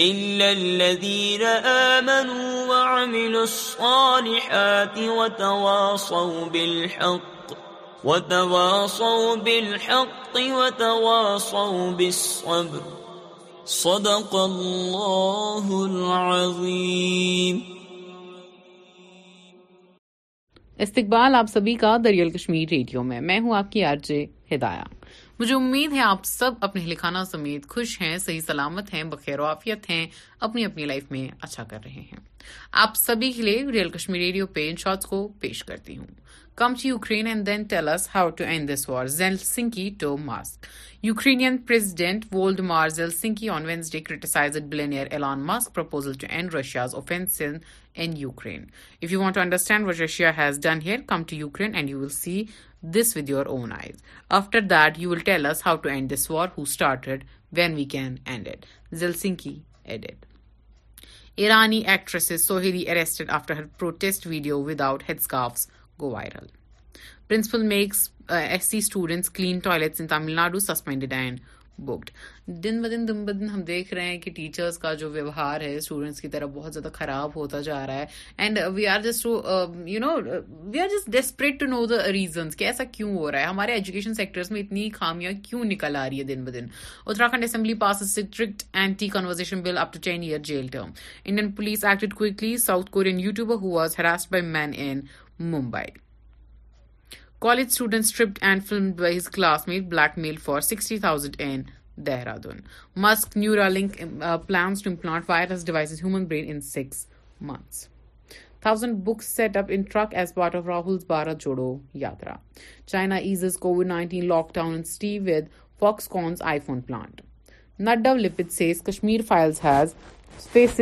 إلا الذين آمنوا وعملوا الصالحات وتواصوا وتواصوا وتواصوا بالحق بالحق بالصبر صدق استقبال آپ سبھی کا دریال کشمیر ریڈیو میں میں ہوں آپ کی آرجے ہدایہ مجھے امید ہے آپ سب اپنے لکھانا سمیت خوش ہیں صحیح سلامت ہیں بخیر وافیت ہیں اپنی اپنی لائف میں اچھا کر رہے ہیں آپ سبھی کے لیے ریئل کشمیر ریڈیو پہ ان شارٹس کو پیش کرتی ہوں come to Ukraine and then tell us how to end this war Zelensky to Musk Ukrainian president Volodymyr Zelensky on Wednesday criticise billionaire Elon Musk proposal to end Russia's offence in Ukraine. If you want to understand what Russia has done here, come to Ukraine and you will see this with your own eyes. After that, you will tell us how to end this war, who started, when we can end it. Zelensky added. Irani actresses Soheili arrested after her protest video without headscarves go viral. Principal makes uh, SC students clean toilets in Tamil Nadu, suspended and booked دن بدن دن بدن ہم دیکھ رہے ہیں کہ teachers کا جو ویوہار ہے اسٹوڈینٹس کی طرف بہت زیادہ خراب ہوتا جا رہا ہے and we are just you know we are just desperate to know the reasons کہ ایسا کیوں ہو رہا ہے ہمارے ایجوکیشن سیکٹرس میں اتنی خامیاں کیوں نکل آ رہی ہے دن بدن Uttarakhand assembly pass strict anti conversion bill up to ten year jail term Indian police acted quickly South Korean YouTuber who was harassed by men in Mumbai college student script and film blackmail for as part of Rahul بارہ Jodo Yatra China eases Covid nineteen lockdowns iPhone plant نڈو sees Kashmir has what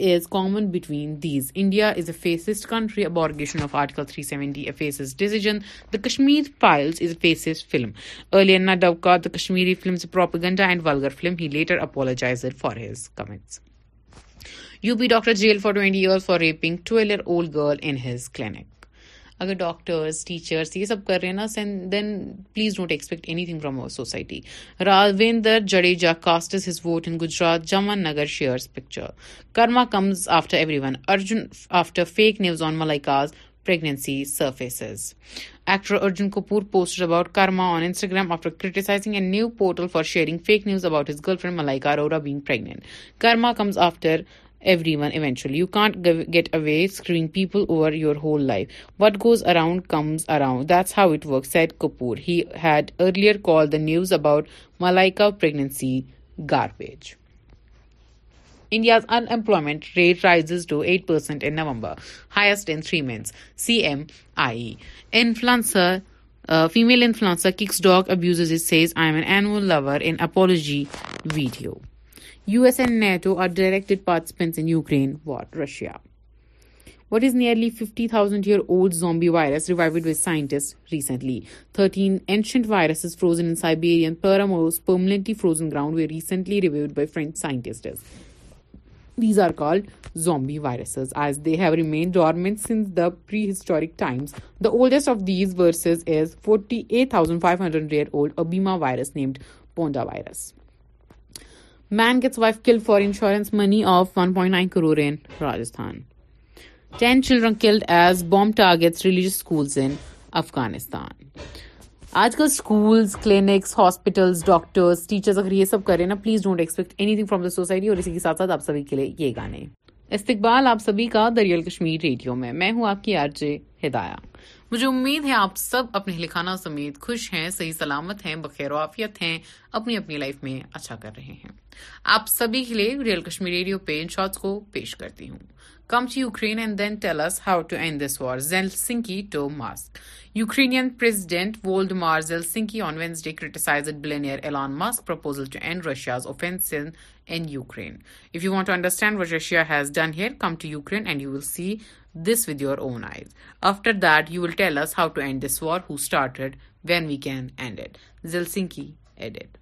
is common between these India is a fascist country abrogation of article three seventies decision the Kashmir files is a fascist film ارلیانا ڈوکا the Kashmiri films a propaganda and vulgar film he later apologises for his comments U P doctor jail for twenty years for raping twelve year old girl in his clinic اگر doctors teachers یہ سب کر رہے ہیں نا then please don't expect anything from our society Ravindra Jadeja casts his vote in Gujarat Jamnagar Nagar shares picture karma comes after every one Arjun after fake news on Malaika's pregnancy surfaces actor Arjun Kapoor post about karma on Instagram after criticise an new portal for sharing fake news about his girlfriend Malaika کاو را بیگ پیگنٹ کرا comes after everyone eventually. You can't get away screwing people over your whole life. What goes around comes around. That's how it works, said Kapoor. He had earlier called the news about Malaika's pregnancy garbage. India's unemployment rate rises to 8% in November, highest in 3 months. CMIE. Influencer, uh, female influencer kicks dog abuses. It says, "I'm an animal lover" in apology video. US and NATO are directed participants in Ukraine war, Russia. What is nearly 50,000-year-old zombie virus revived by scientists recently? 13 ancient viruses frozen in Siberian Permos, permanently frozen ground, were recently revived by French scientists. These are called zombie viruses as they have remained dormant since the prehistoric times. The oldest of these viruses is 48,500-year-old Abyma virus named Ponda virus. Man gets wife killed for insurance money of one point nine crore Afghanistan آج کل clinics teachers اگر یہ سب کرے نا please don't expect anything from the society اور اسی کے ساتھ ساتھ آپ سبھی کے لیے یہ گانے استقبال آپ سبھی کا دریال کشمیر ریڈیو میں میں ہوں آپ کی آر جے ہدایات مجھے امید ہے آپ سب اپنے لکھانا سمیت خوش ہیں صحیح سلامت ہیں بخیر وافیت ہیں اپنی اپنی لائف میں اچھا کر رہے ہیں آپ سبھی کے لیے ریئل کشمیر ریڈیو پہ ان شارٹس کو پیش کرتی ہوں come to Ukraine and then tell tells how to end this war Zelensky to Musk مار Zelensky on Venice day criticise billionaire Elon Musk proposal to end Russia's offence in Ukraine if you want to understand what Russia has done here come to Ukraine and you will see this with your own eyes after that you will tell tells how to end this war who started when we can end add Zelensky add add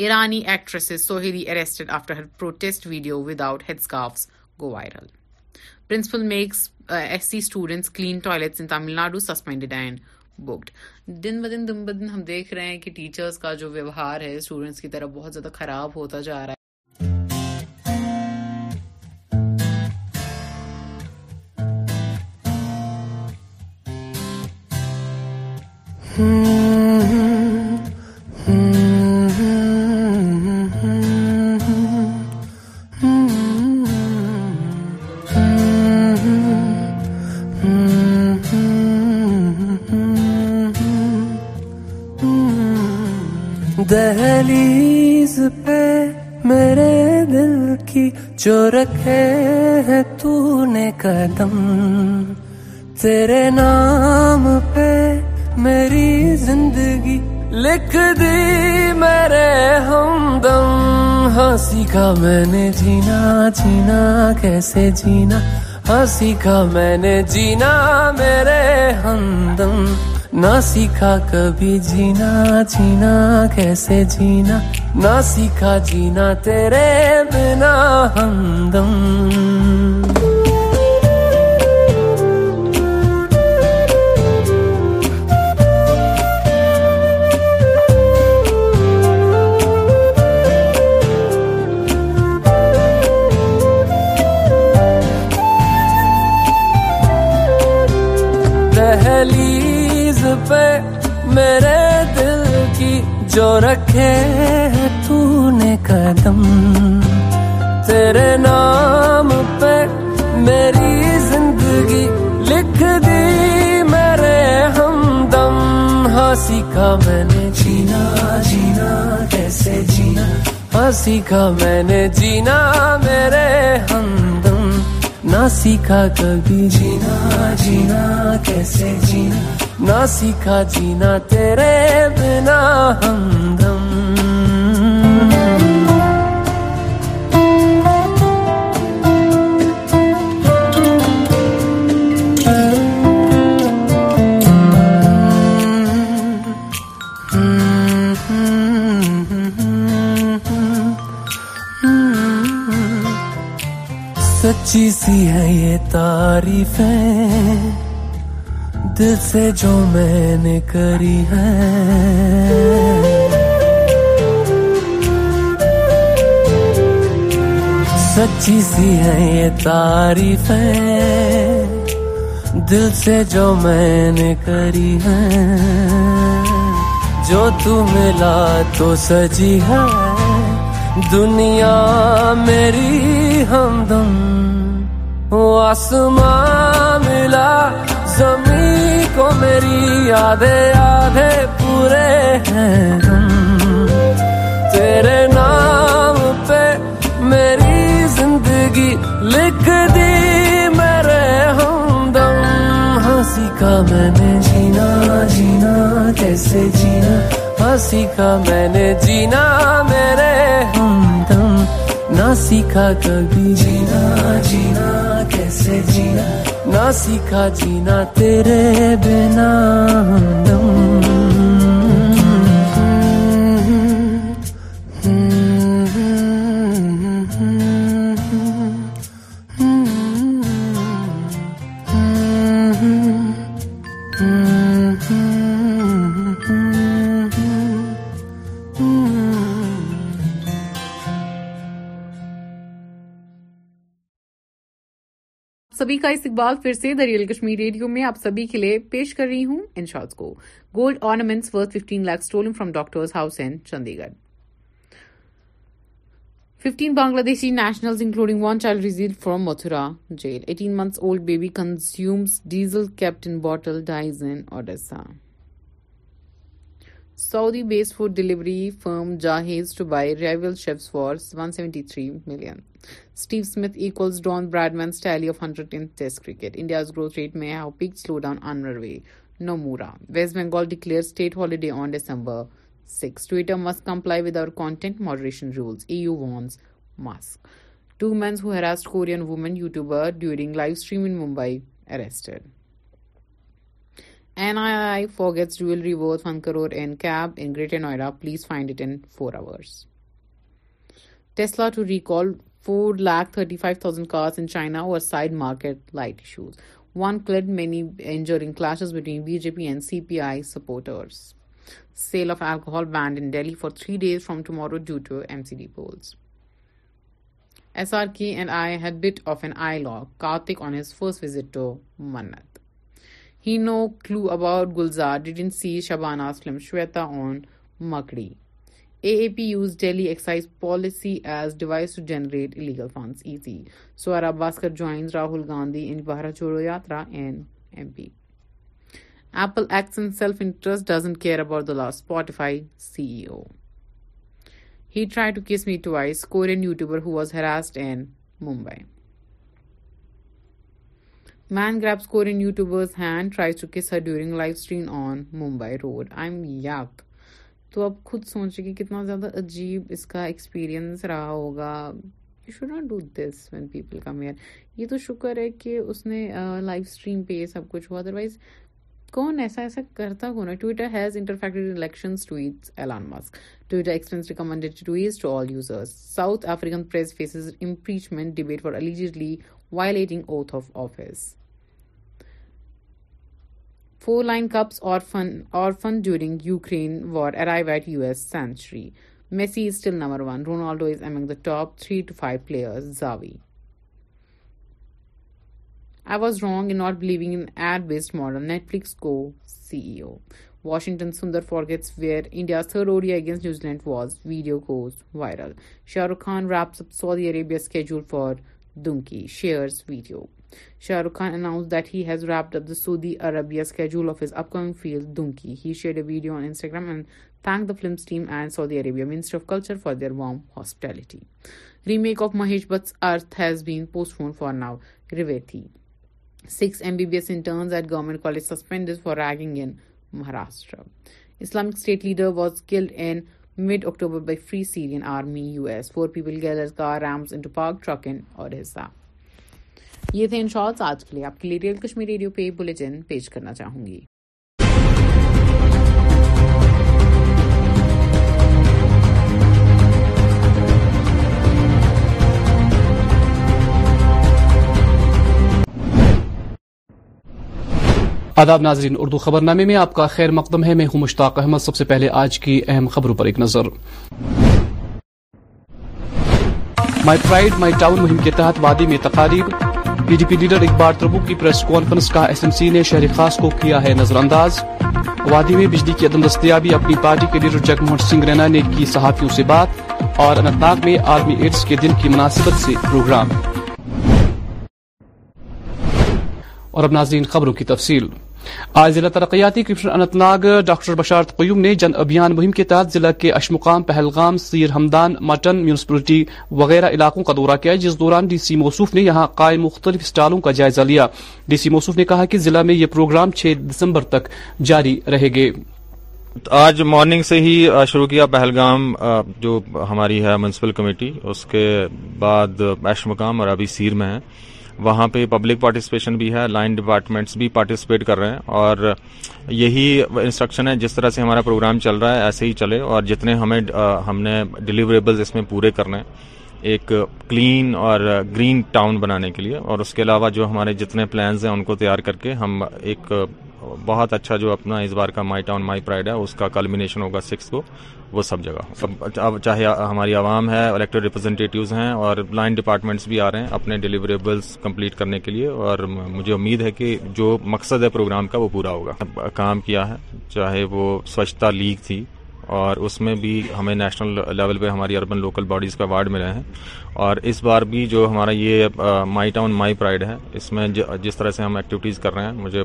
Iranian actress Soheili arrested after her protest video without headscarfs go viral principal makes S C students clean toilets Tamil Nadu suspended and booked دن بدن دن ب دن ہم دیکھ رہے ہیں کہ teachers کا جو ویوہار ہے اسٹوڈینٹس کی طرف بہت زیادہ خراب ہوتا جا رہا ہے رکھے تو نے قدم تیرے نام پہ میری زندگی لکھ دی میرے ہاں سیکھا میں نے جینا جینا کیسے جینا ہاں سیکھا میں نے جینا میرے ہمدم نہ سیکھا کبھی جینا جینا کیسے جینا نہ سیکھا جینا تیرے بنا ہم پہ میرے دل کی جو رکھے تیرے نام پہ میری زندگی لکھ دی میرے ہمدم ہاں سیکھا میں نے جینا جینا کیسے جینا ہاں سیکھا میں نے جینا میرے ہمدم نہ سیکھا کبھی جینا جینا کیسے جینا نہ سیکھا جینا تیرے بنا ہمدم سچی سی ہے یہ تعریف ہے دل سے جو میں نے کری ہے سچی سی ہے یہ تعریف ہے دل سے جو میں نے کری ہے جو تم ملا تو سجی ہے دنیا میری ہم دم آسمان ملا زمین کو میری یاد یاد پورے ہیں تیرے نام پہ میری زندگی لکھ دی میرے ہمدم ہنسی کا میں نے جینا جینا کیسے جینا ہنسی کا میں نے جینا میرے ہند نہ سیکھا کبھی جینا جینا جینا نہ سیکھا جینا تیرے بنا دم سبھی کا استقبال پھر سے دریال کشمیر ریڈیو میں آپ سبھی کے لیے پیش کر رہی ہوں ان شارٹس کو gold ornaments worth fifteen lakh stolen from doctor's house Chandigarh fifteen Bangladeshi nationals including one child released from Mathura jail eighteen months old baby consumes diesel kept in bottle dies Odisha Saudi based food delivery firm Jahez to buy Royal for seventy three million equals Don ten test cricket India's growth rate میں rules E U wants to men's who harassed Korean woman YouTuber during live stream in Mumbai arrested N I I four gets jewellery worth one crore in cab in Greater Noida police find it in four hours Tesla to recall four lakh thirty five thousand cars in China over side market light issues one killed many injuring clashes between B J P and C P I supporters sale of alcohol banned in Delhi for three days from tomorrow due to M C D polls S R K Kartik on his first visit to Mannat he no clue about Gulzar D dent C Shabana Aslam Shweta on Makdee A P uses Delhi excise policy as device to generate legal funds Bhaskar joins Rahul Gandhi Jodo Yatra and M P Apple east doesn't care about the لاسپائی C O he try to kiss me twice Korean YouTuber in Mumbai یہ سب کچھ ہوا otherwise کون ایسا ایسا کرتا allegedly violating oath of office for line during Ukraine century Messi number one Ronaldo's among the top three to five player based model Netflix co C O Washington Sundar forgets where India third ODI against New Zealand was video کو viral Shah Rukh Khan wraps up Saudi Arabia schedule for Dunki shares video. Shah Rukh Khan announced that he has wrapped up the Saudi Arabia schedule of his upcoming film Dunki. He shared a video on Instagram and thanked the film's team and Saudi Arabia Ministry of Culture for their warm hospitality. Remake of Mahesh Bhatt's Earth has been postponed for now. Revati. 6 MBBS interns at Government College suspended for ragging in Maharashtra. Islamic State leader was killed in mid October by free Syrian army U S four people gather کا Ram park truck انسہ یہ تھے ان shorts آج کے لیے آپ کے لیے ریئل کشمیر ریڈیو پہ بلٹن پیش کرنا چاہوں گی آداب ناظرین اردو خبر نامے میں آپ کا خیر مقدم ہے میں ہوں مشتاق احمد سب سے پہلے آج کی اہم خبروں پر ایک نظر مائی پرائڈ مائی ٹاؤن مہم کے تحت وادی میں تقاریب P D P leader Iqbal Tramboo کی پریس کانفرنس کا ایس ایم سی نے شہری خاص کو کیا ہے نظر انداز وادی میں بجلی کی عدم دستیابی اپنی پارٹی کے لیڈر جگ موہن سنگھ رینا نے کی صحافیوں سے بات اور اننتناگ میں آرمی ایڈس کے دن کی مناسبت سے پروگرام اور اب ناظرین خبروں کی تفصیل آج ضلع ترقیاتی کمشنر انتناگ ڈاکٹر بشارت قیوم نے جن ابھیان مہم کے تحت ضلع کے اشمقام پہلگام سیر ہمدان مٹن میونسپلٹی وغیرہ علاقوں کا دورہ کیا جس دوران ڈی سی موصوف نے یہاں قائم مختلف اسٹالوں کا جائزہ لیا ڈی سی موصوف نے کہا کہ ضلع میں یہ پروگرام چھ دسمبر تک جاری رہے گے آج مارننگ سے ہی شروع کیا پہلگام جو ہماری ہے میونسپل کمیٹی اس کے بعد اشمقام اور ابھی سیر میں ہے وہاں پہ پبلک پارٹیسپیشن بھی ہے لائن ڈپارٹمنٹس بھی پارٹیسپیٹ کر رہے ہیں اور یہی انسٹرکشن ہے جس طرح سے ہمارا پروگرام چل رہا ہے ایسے ہی چلے اور جتنے ہمیں ہم نے ڈیلیوریبلز اس میں پورے کرنے ایک کلین اور گرین ٹاؤن بنانے کے لیے اور اس کے علاوہ جو ہمارے جتنے پلانز ہیں ان کو تیار کر کے ہم ایک بہت اچھا جو اپنا اس بار کا مائی ٹاؤن مائی پرائڈ ہے اس کا کلمنیشن ہوگا سکس کو وہ سب جگہ اب چاہے ہماری عوام ہے الیکٹڈ ریپرزینٹیوز ہیں اور لائن ڈپارٹمنٹس بھی آ رہے ہیں اپنے ڈیلیوریبلس کمپلیٹ کرنے کے لیے اور مجھے امید ہے کہ جو مقصد ہے پروگرام کا وہ پورا ہوگا کام کیا ہے چاہے وہ سوچھتا لیگ تھی اور اس میں بھی ہمیں نیشنل لیول پہ ہماری اربن لوکل باڈیز کا ایوارڈ ملے ہیں اور اس بار بھی جو ہمارا یہ مائی ٹاؤن مائی پرائڈ ہے اس میں جس طرح سے ہم ایکٹیویٹیز کر رہے ہیں مجھے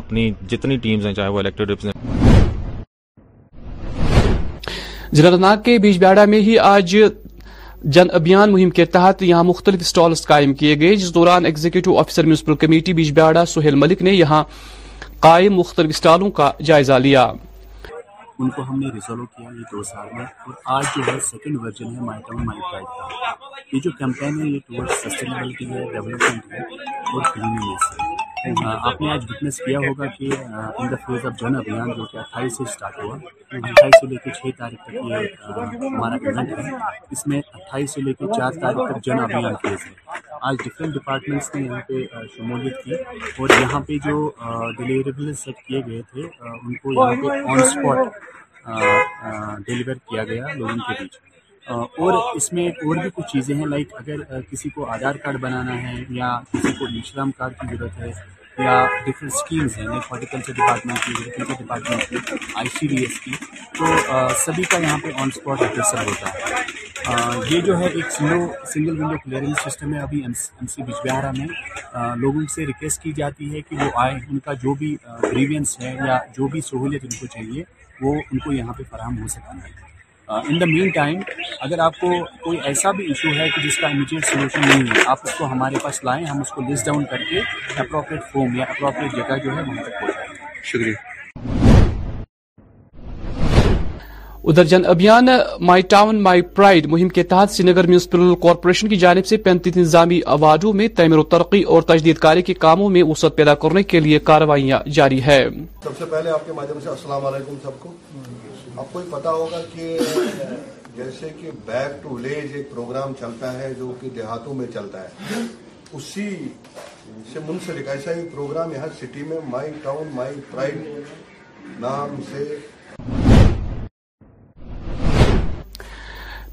اپنی جتنی ٹیمز ہیں چاہے وہ الیکٹر ضلع ناگ کے بیج بیاڑا میں ہی آج جن ابھیان مہم کے تحت یہاں مختلف اسٹالس قائم کیے گئے جس دوران executive officer municipal committee Bijbehara Sohail Malik نے یہاں قائم مختلف اسٹالوں کا جائزہ لیا ان کو ہم نے ریزولو کیا یہ دو سال میں اور آج جو ہے سیکنڈ ورژن ہے مائی ٹاؤن مائی فائی کا یہ جو کیمپین ہے یہ ٹورڈ سسٹینیبلٹی ہے ڈیولپمنٹ ہے اور ہے آپ نے آج وٹنس کیا ہوگا کہ in the phase of Jan Abhiyan جو کہ اٹھائیس سے اسٹارٹ ہوا ہاں جی. اٹھائیس سے لے کے چھ تاریخ تک یہ ہمارا کنٹ ہے اس میں اٹھائیس سے لے کے چار تاریخ تک جن ابھیان فیز ہے آج ڈفرینٹ ڈپارٹمنٹس نے یہاں پہ شمولیت کی اور یہاں پہ جو ڈلیوریبل سیٹ کیے گئے تھے ان کو یہاں پہ آن اسپاٹ ڈیلیور کیا گیا لوگوں کے بیچ اور اس میں اور بھی کچھ چیزیں ہیں لائک اگر کسی کو آدھار کارڈ بنانا ہے یا کسی کو نشرام کارڈ کی ضرورت ہے یا ڈفرینٹ اسکیمز ہیں ہارٹیکلچر ڈپارٹمنٹ کی ایگریکلچر ڈپارٹمنٹ کی آئی سی ڈی ایس کی تو سبھی کا یہاں پہ آن اسپاٹ آفسر ہوتا ہے یہ جو ہے ایک single single window clearance system ہے ابھی ایم سی بجبہارا میں لوگوں سے ریکویسٹ کی جاتی ہے کہ وہ آئے ان کا جو بھی گریوینس ہے یا جو بھی سہولیت ان کو چاہیے وہ ان کو یہاں پہ فراہم ہو سکتا ہے ان دا مین ٹائم اگر آپ کو کوئی ایسا بھی ایشو ہے کہ جس کا امیجیٹ سلوشن نہیں ہے آپ اس کو ہمارے پاس لائیں ہم اس کو لسٹ ڈاؤن کر کے اپروپریٹ فارم یا اپروپریٹ جگہ جو ہے وہاں تک پہنچائیں شکریہ ادھر جن ابھیان مائی ٹاؤن مائی پرائیڈ مہم کے تحت سری نگر میونسپل کارپوریشن کی جانب سے پینتیس نظامی آوازوں میں تعمیر و ترقی اور تجدید کاری کے کاموں میں وسعت پیدا کرنے کے لیے کاروائیاں جاری ہے سب سے پہلے آپ کے مادھیم سے السلام علیکم سب کو آپ کو پتا ہوگا کہ جیسے کہ بیک ٹو ولیج ایک پروگرام چلتا ہے جو کہ دیہاتوں میں چلتا ہے اسی سے منسلک ایسا ہی پروگرام یہاں سٹی میں مائی ٹاؤن مائی پرائڈ نام سے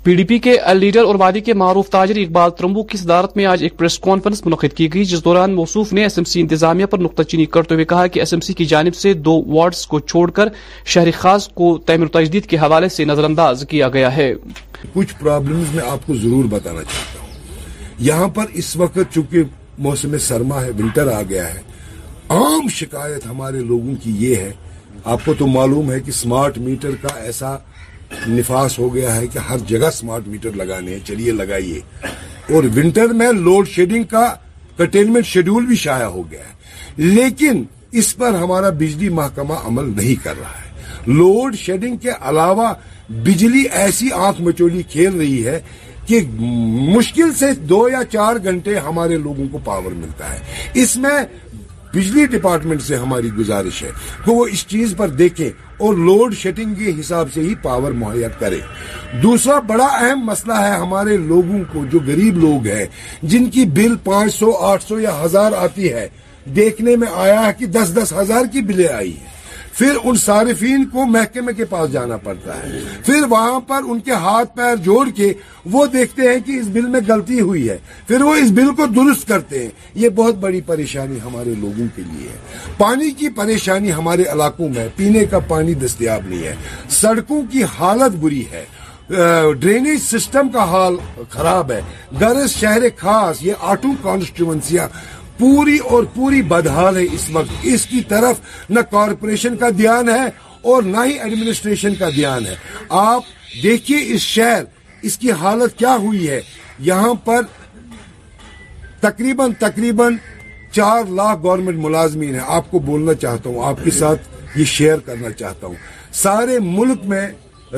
پی ڈی پی کے لیڈر اور وادی کے معروف تاجر اقبال ترمبو کی صدارت میں آج ایک پریس کانفرنس منعقد کی گئی جس دوران موصوف نے ایس ایم سی انتظامیہ پر نقطہ چینی کرتے ہوئے کہا کہ ایس ایم سی کی جانب سے دو وارڈز کو چھوڑ کر شہر خاص کو تعمیر تجدید کے حوالے سے نظر انداز کیا گیا ہے کچھ پرابلمز میں آپ کو ضرور بتانا چاہتا ہوں یہاں پر اس وقت چونکہ موسم سرما ہے ونٹر آ گیا ہے عام شکایت ہمارے لوگوں کی یہ ہے آپ کو تو معلوم ہے کہ سمارٹ میٹر کا ایسا نفاس ہو گیا ہے کہ ہر جگہ سمارٹ میٹر لگانے ہیں چلیے لگائیے اور ونٹر میں لوڈ شیڈنگ کا کنٹینمنٹ شیڈول بھی شائع ہو گیا ہے لیکن اس پر ہمارا بجلی محکمہ عمل نہیں کر رہا ہے لوڈ شیڈنگ کے علاوہ بجلی ایسی آنکھ مچولی کھیل رہی ہے کہ مشکل سے دو یا چار گھنٹے ہمارے لوگوں کو پاور ملتا ہے اس میں بجلی ڈپارٹمنٹ سے ہماری گزارش ہے کہ وہ اس چیز پر دیکھیں اور لوڈ شیڈنگ کے حساب سے ہی پاور مہیا کرے دوسرا بڑا اہم مسئلہ ہے ہمارے لوگوں کو جو غریب لوگ ہیں جن کی بل پانچ سو آٹھ سو یا ہزار آتی ہے دیکھنے میں آیا ہے کہ دس دس ہزار کی بلیں آئی ہیں پھر ان صارفین کو محکمے کے پاس جانا پڑتا ہے پھر وہاں پر ان کے ہاتھ پیر جوڑ کے وہ دیکھتے ہیں کہ اس بل میں غلطی ہوئی ہے پھر وہ اس بل کو درست کرتے ہیں یہ بہت بڑی پریشانی ہمارے لوگوں کے لیے ہے پانی کی پریشانی ہمارے علاقوں میں پینے کا پانی دستیاب نہیں ہے سڑکوں کی حالت بری ہے ڈرینیج سسٹم کا حال خراب ہے شہر خاص یہ آٹو کانسٹیچوینسیاں پوری اور پوری بدحال ہے اس وقت اس کی طرف نہ کارپوریشن کا دھیان ہے اور نہ ہی ایڈمنسٹریشن کا دھیان ہے آپ دیکھیے اس شہر اس کی حالت کیا ہوئی ہے یہاں پر تقریباً تقریباً چار لاکھ گورنمنٹ ملازمین ہیں آپ کو بولنا چاہتا ہوں آپ کے ساتھ یہ شیئر کرنا چاہتا ہوں سارے ملک میں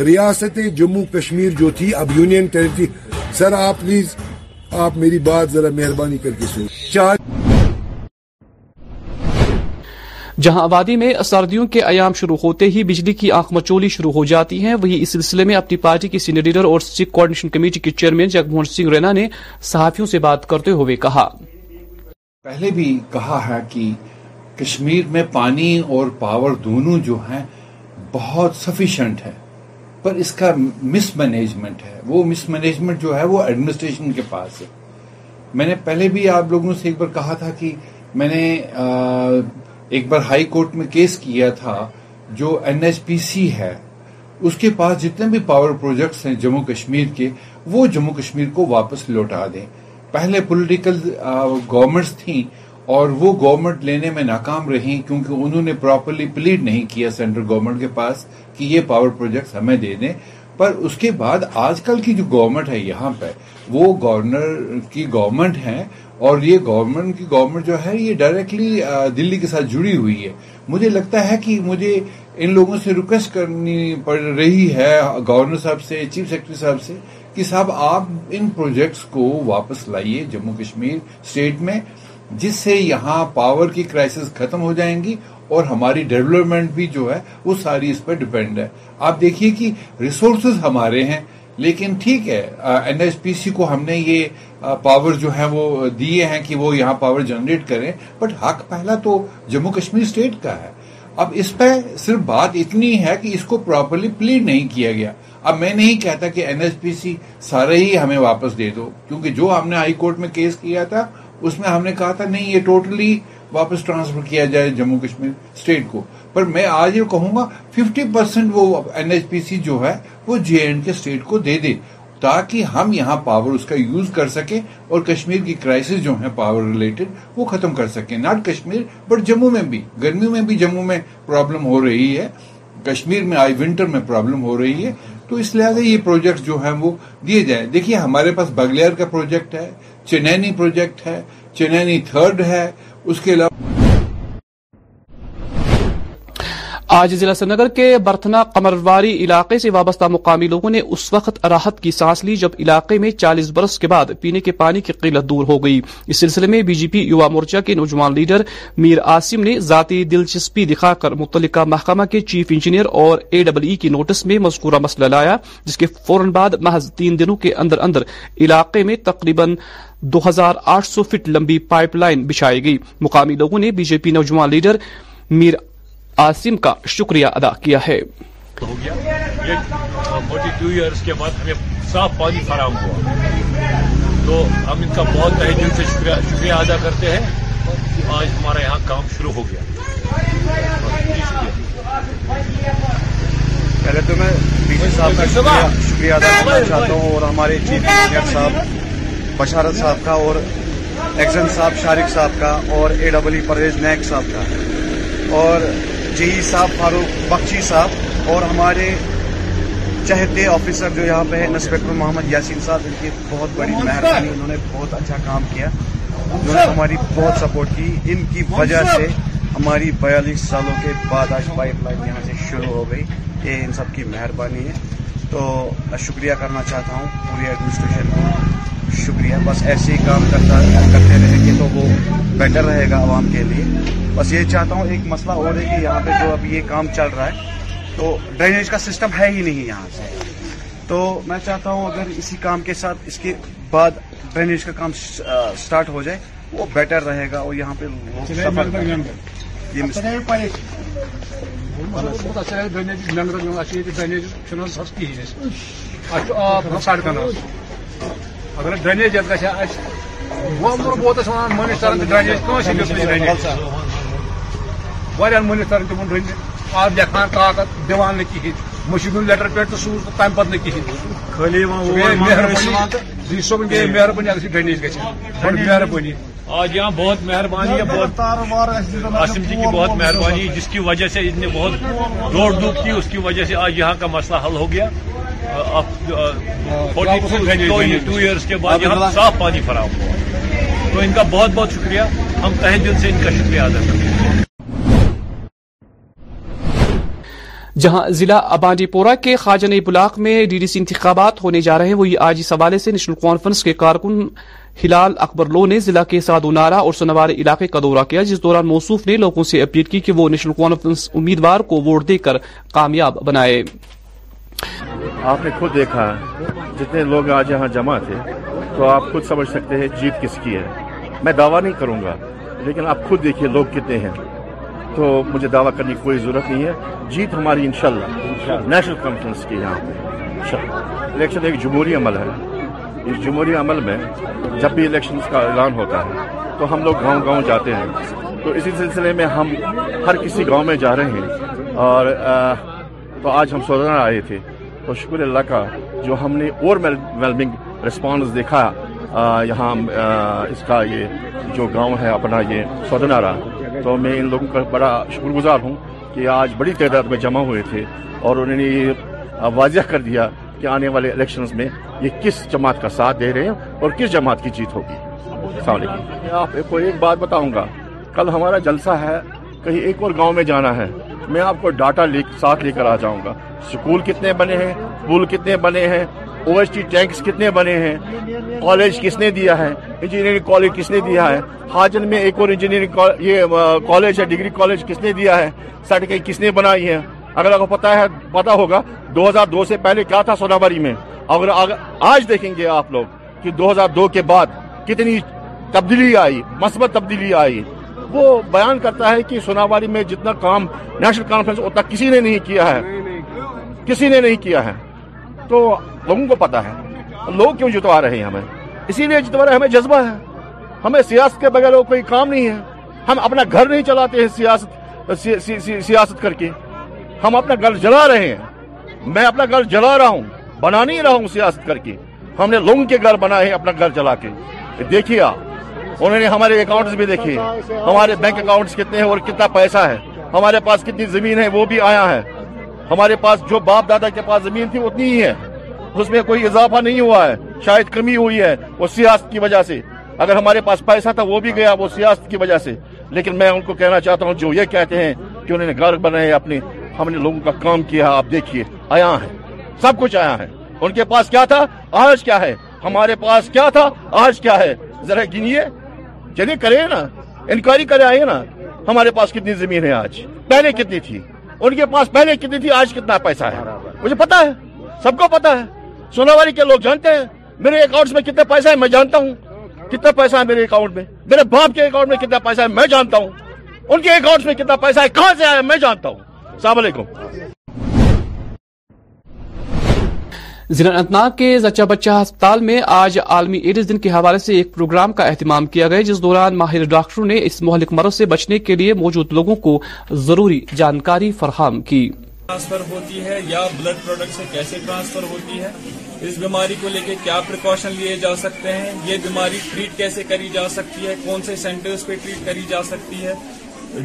ریاست جموں کشمیر جو تھی اب یونین ٹیریٹری سر آپ پلیز آپ میری بات ذرا مہربانی کر کے سن چار جہاں آبادی میں سردیوں کے ایام شروع ہوتے ہی بجلی کی آنکھ مچولی شروع ہو جاتی ہے وہی اس سلسلے میں اپنی پارٹی کی سینئر لیڈر اور سکھ کوارڈینیشن کمیٹی کے چیئرمین جگموہن سنگھ رینا نے صحافیوں سے بات کرتے ہوئے کہا پہلے بھی کہا ہے کہ کشمیر میں پانی اور پاور دونوں جو ہیں بہت سفیشنٹ ہے پر اس کا مس مینجمنٹ ہے وہ مس مینجمنٹ جو ہے وہ ایڈمنسٹریشن کے پاس ہے میں نے پہلے بھی آپ لوگوں سے ایک بار کہا تھا کہ میں نے ایک بار ہائی کورٹ میں کیس کیا تھا جو این ایچ پی سی ہے اس کے پاس جتنے بھی پاور پروجیکٹس ہیں جموں کشمیر کے وہ جموں کشمیر کو واپس لوٹا دیں پہلے پولیٹیکل گورنمنٹس تھیں اور وہ گورنمنٹ لینے میں ناکام رہی کیونکہ انہوں نے پراپرلی پلیڈ نہیں کیا سینٹرل گورنمنٹ کے پاس کہ یہ پاور پروجیکٹس ہمیں دے دیں پر اس کے بعد آج کل کی جو گورنمنٹ ہے یہاں پہ وہ گورنر کی گورنمنٹ ہیں اور یہ گورنمنٹ کی گورنمنٹ جو ہے یہ ڈائریکٹلی دلی کے ساتھ جڑی ہوئی ہے مجھے لگتا ہے کہ مجھے ان لوگوں سے ریکویسٹ کرنی پڑ رہی ہے گورنر صاحب سے چیف سیکرٹری صاحب سے کہ صاحب آپ ان پروجیکٹس کو واپس لائیے جموں کشمیر اسٹیٹ میں جس سے یہاں پاور کی کرائسس ختم ہو جائیں گی اور ہماری ڈیولپمنٹ بھی جو ہے وہ ساری اس پر ڈپینڈ ہے آپ دیکھیے کہ ریسورسز ہمارے ہیں لیکن ٹھیک ہے این ایس پی سی کو ہم نے یہ پاور جو ہے وہ دیے ہیں کہ وہ یہاں پاور جنریٹ کریں بٹ حق پہلا تو جموں کشمیر اسٹیٹ کا ہے اب اس پہ صرف بات اتنی ہے کہ اس کو پراپرلی پلیڈ نہیں کیا گیا اب میں نہیں کہتا کہ این ایس پی سی سارے ہی ہمیں واپس دے دو کیونکہ جو ہم نے ہائی کورٹ میں کیس کیا تھا اس میں ہم نے کہا تھا نہیں یہ ٹوٹلی واپس ٹرانسفر کیا جائے جموں کشمیر اسٹیٹ کو پر میں آج یہ کہوں گا ففٹی پرسینٹ وہ این ایچ پی سی جو ہے وہ جے اینڈ کے اسٹیٹ کو دے دے تاکہ ہم یہاں پاور اس کا یوز کر سکیں اور کشمیر کی کرائسس جو ہیں پاور ریلیٹڈ وہ ختم کر سکیں ناٹ کشمیر بٹ جموں میں بھی گرمیوں میں بھی جموں میں پرابلم ہو رہی ہے کشمیر میں آئی ونٹر میں پرابلم ہو رہی ہے تو اس لحاظ یہ پروجیکٹ جو ہیں وہ دیے جائیں دیکھیے ہمارے پاس بگلیر کا پروجیکٹ ہے چنینی پروجیکٹ ہے چنینی تھرڈ ہے اس کے علاوہ آج ضلع نگر کے برتھنا قمرواری علاقے سے وابستہ مقامی لوگوں نے اس وقت راحت کی سانس لی جب علاقے میں چالیس برس کے بعد پینے کے پانی کی قلت دور ہو گئی اس سلسلے میں بی جے پی یوا مورچہ کے نوجوان لیڈر میر عاصم نے ذاتی دلچسپی دکھا کر متعلقہ محکمہ کے چیف انجینئر اور اے ڈبل ای کی نوٹس میں مذکورہ مسئلہ لایا جس کے فوراً بعد محض تین دنوں کے اندر اندر علاقے میں تقریباً دو ہزار آٹھ سو فٹ لمبی پائپ لائن بچھائی گئی مقامی لوگوں نے بی جے پی نوجوان لیڈر میر سم کا شکریہ ادا کیا ہے صاف پانی تو ہم ان کا بہت دل سے شکریہ ادا کرتے ہیں آج ہمارا یہاں کام شروع ہو گیا پہلے تو میں ڈی صاحب کا شکریہ ادا کرنا چاہتا ہوں اور ہمارے چیف انجینئر صاحب بشارت صاحب کا اور صاحب شارق صاحب کا اور اے ای پرویز نیک صاحب کا اور جی صاحب فاروق بخشی صاحب اور ہمارے چہتے آفیسر جو یہاں پہ انسپیکٹر محمد یاسین صاحب ان کی بہت بڑی مہربانی انہوں نے بہت اچھا کام کیا انہوں نے ہماری بہت سپورٹ کی ان کی وجہ سے ہماری بیالیس سالوں کے بعد آج پائپ لائن یہاں سے شروع ہو گئی یہ ان سب کی مہربانی ہے تو شکریہ کرنا چاہتا ہوں پوری ایڈمنسٹریشن کو شکریہ بس ایسے ہی کام کرتا کرتے رہیں گے تو وہ بیٹر رہے گا عوام کے لیے بس یہ چاہتا ہوں ایک مسئلہ اور ہے کہ یہاں پہ جو اب یہ کام چل رہا ہے تو ڈرینیج کا سسٹم ہے ہی نہیں یہاں سے تو میں چاہتا ہوں اگر اسی کام کے ساتھ اس کے بعد ڈرینیج کا کام سٹارٹ ہو جائے وہ بیٹر رہے گا اور یہاں پہ اچھا، اگر ڈرینیج یتھ گژھِ اَسہِ اچھا، وۄنۍ بہٕ بوتَس اچھا، وَنان مٔنٛزۍ تَران تہٕ ڈرٛینیج کٲنٛسہِ ہِنٛدِس نہٕ ڈرٛینیج وارن مونٹر تمن رنگ آز لکھان طاقت دان کہین مشین لیٹر پہ تو سوز تمہ پہ خالی مہربانی صبح گئی مہربانی اگر ڈینیج گی بڑی مہربانی آج یہاں بہت مہربانی ہے جی کی بہت مہربانی جس کی وجہ سے اس بہت روڈ ڈوب کی اس کی وجہ سے آج یہاں کا مسئلہ حل ہو گیا ٹو ایئرس کے بعد یہاں صاف پانی فراہم ہوا تو ان کا بہت بہت شکریہ ہم تہ دل سے ان کا شکریہ ادا کرتے ہیں جہاں ضلع ابانڈی پورہ کے خاجن بلاک میں ڈی ڈی سی انتخابات ہونے جا رہے ہیں وہی آج اس حوالے سے نیشنل کانفرنس کے کارکن ہلال اکبر لو نے ضلع کے سادونارا اور سنوار علاقے کا دورہ کیا جس دوران موصوف نے لوگوں سے اپیل کی کہ وہ نیشنل کانفرنس امیدوار کو ووٹ دے کر کامیاب بنائے آپ نے خود دیکھا جتنے لوگ آج یہاں جمع تھے تو آپ خود سمجھ سکتے ہیں جیت کس کی ہے میں دعویٰ نہیں کروں گا لیکن آپ خود دیکھیے لوگ کتنے ہیں تو مجھے دعویٰ کرنے کی کوئی ضرورت نہیں ہے جیت ہماری انشاءاللہ نیشنل کانفرنس کی یہاں پہ الیکشن ایک جمہوری عمل ہے اس جمہوری عمل میں جب بھی الیکشن کا اعلان ہوتا ہے تو ہم لوگ گاؤں گاؤں جاتے ہیں تو اسی سلسلے میں ہم ہر کسی گاؤں میں جا رہے ہیں اور تو آج ہم سوزنا آئے تھے تو شکر اللہ کا جو ہم نے اور ویلمنگ رسپانس دیکھا یہاں اس کا یہ جو گاؤں ہے اپنا یہ سودنارا تو میں ان لوگوں کا بڑا شکر گزار ہوں کہ آج بڑی تعداد میں جمع ہوئے تھے اور انہوں نے یہ واضح کر دیا کہ آنے والے الیکشنز میں یہ کس جماعت کا ساتھ دے رہے ہیں اور کس جماعت کی جیت ہوگی السلام علیکم میں آپ کو ایک بات بتاؤں گا کل ہمارا جلسہ ہے کہیں ایک اور گاؤں میں جانا ہے میں آپ کو ڈاٹا ساتھ لے کر آ جاؤں گا سکول کتنے بنے ہیں پول کتنے بنے ہیں او ایس ٹی ٹینکس کتنے بنے ہیں کالج کس نے دیا ہے انجینئرنگ کالج کس نے دیا ہے ہاجن میں ایک اور انجینئرنگ یہ کالج ہے ڈگری کالج کس نے دیا ہے سرٹیفکٹ کس نے بنائی ہے اگر آپ کو پتا ہے پتا ہوگا دو ہزار دو سے پہلے کیا تھا سوناباری میں اگر آج دیکھیں گے آپ لوگ کہ دو ہزار دو کے بعد کتنی تبدیلی آئی مثبت تبدیلی آئی وہ بیان کرتا ہے کہ سوناباری میں جتنا کام نیشنل کانفرنس اتنا کسی نے نہیں کیا ہے کسی نے نہیں کیا ہے تو لوگوں کو پتا ہے لوگ کیوں جتوا رہے ہیں ہمیں اسی لیے ہمیں جذبہ ہے ہمیں سیاست کے بغیر کوئی کام نہیں ہے ہم اپنا گھر نہیں چلاتے ہیں سیاست سیاست کر کے ہم اپنا گھر جلا رہے ہیں میں اپنا گھر جلا رہا ہوں بنا نہیں رہا ہوں سیاست کر کے ہم نے لوگوں کے گھر بنا ہے اپنا گھر جلا کے دیکھیے آپ انہوں نے ہمارے اکاؤنٹس بھی دیکھے ہمارے بینک اکاؤنٹس کتنے ہیں اور کتنا پیسہ ہے ہمارے پاس کتنی زمین ہے وہ بھی آیا ہے ہمارے پاس جو باپ دادا کے پاس زمین تھی اتنی ہی ہے اس میں کوئی اضافہ نہیں ہوا ہے شاید کمی ہوئی ہے وہ سیاست کی وجہ سے اگر ہمارے پاس پیسہ تھا وہ بھی گیا وہ سیاست کی وجہ سے لیکن میں ان کو کہنا چاہتا ہوں جو یہ کہتے ہیں کہ گھر بنے اپنے ہم نے لوگوں کا کام کیا آپ دیکھیے آیا ہے سب کچھ آیا ہے ان کے پاس کیا تھا آج کیا ہے ہمارے پاس کیا تھا آج کیا ہے ذرا گنیے چلیے کریں نا انکوائری کرے آئے نا ہمارے پاس کتنی زمین ہے آج پہلے کتنی تھی ان کے پاس پہلے کتنی تھی آج کتنا پیسہ ہے مجھے پتا ہے سب کو پتا ہے سونا کے لوگ جانتے ہیں میرے اکاؤنٹ میں کتنے پیسہ ہے میں جانتا ہوں کتنا پیسہ ہے میرے میں میرے باپ کے اکاؤنٹ میں کتنا پیسہ ہے میں ضلع انت ناگ کے زچہ بچہ ہسپتال میں آج عالمی ایڈز دن کے حوالے سے ایک پروگرام کا اہتمام کیا گیا جس دوران ماہر ڈاکٹروں نے اس مہلک مرض سے بچنے کے لیے موجود لوگوں کو ضروری جانکاری فراہم کی ٹرانسفر ہوتی ہے یا بلڈ پروڈکٹ سے کیسے ٹرانسفر ہوتی ہے اس بیماری کو لے کے کیا پریکاشن لیے جا سکتے ہیں یہ بیماری ٹریٹ کیسے کری جا سکتی ہے کون سے سینٹرز پہ ٹریٹ کری جا سکتی ہے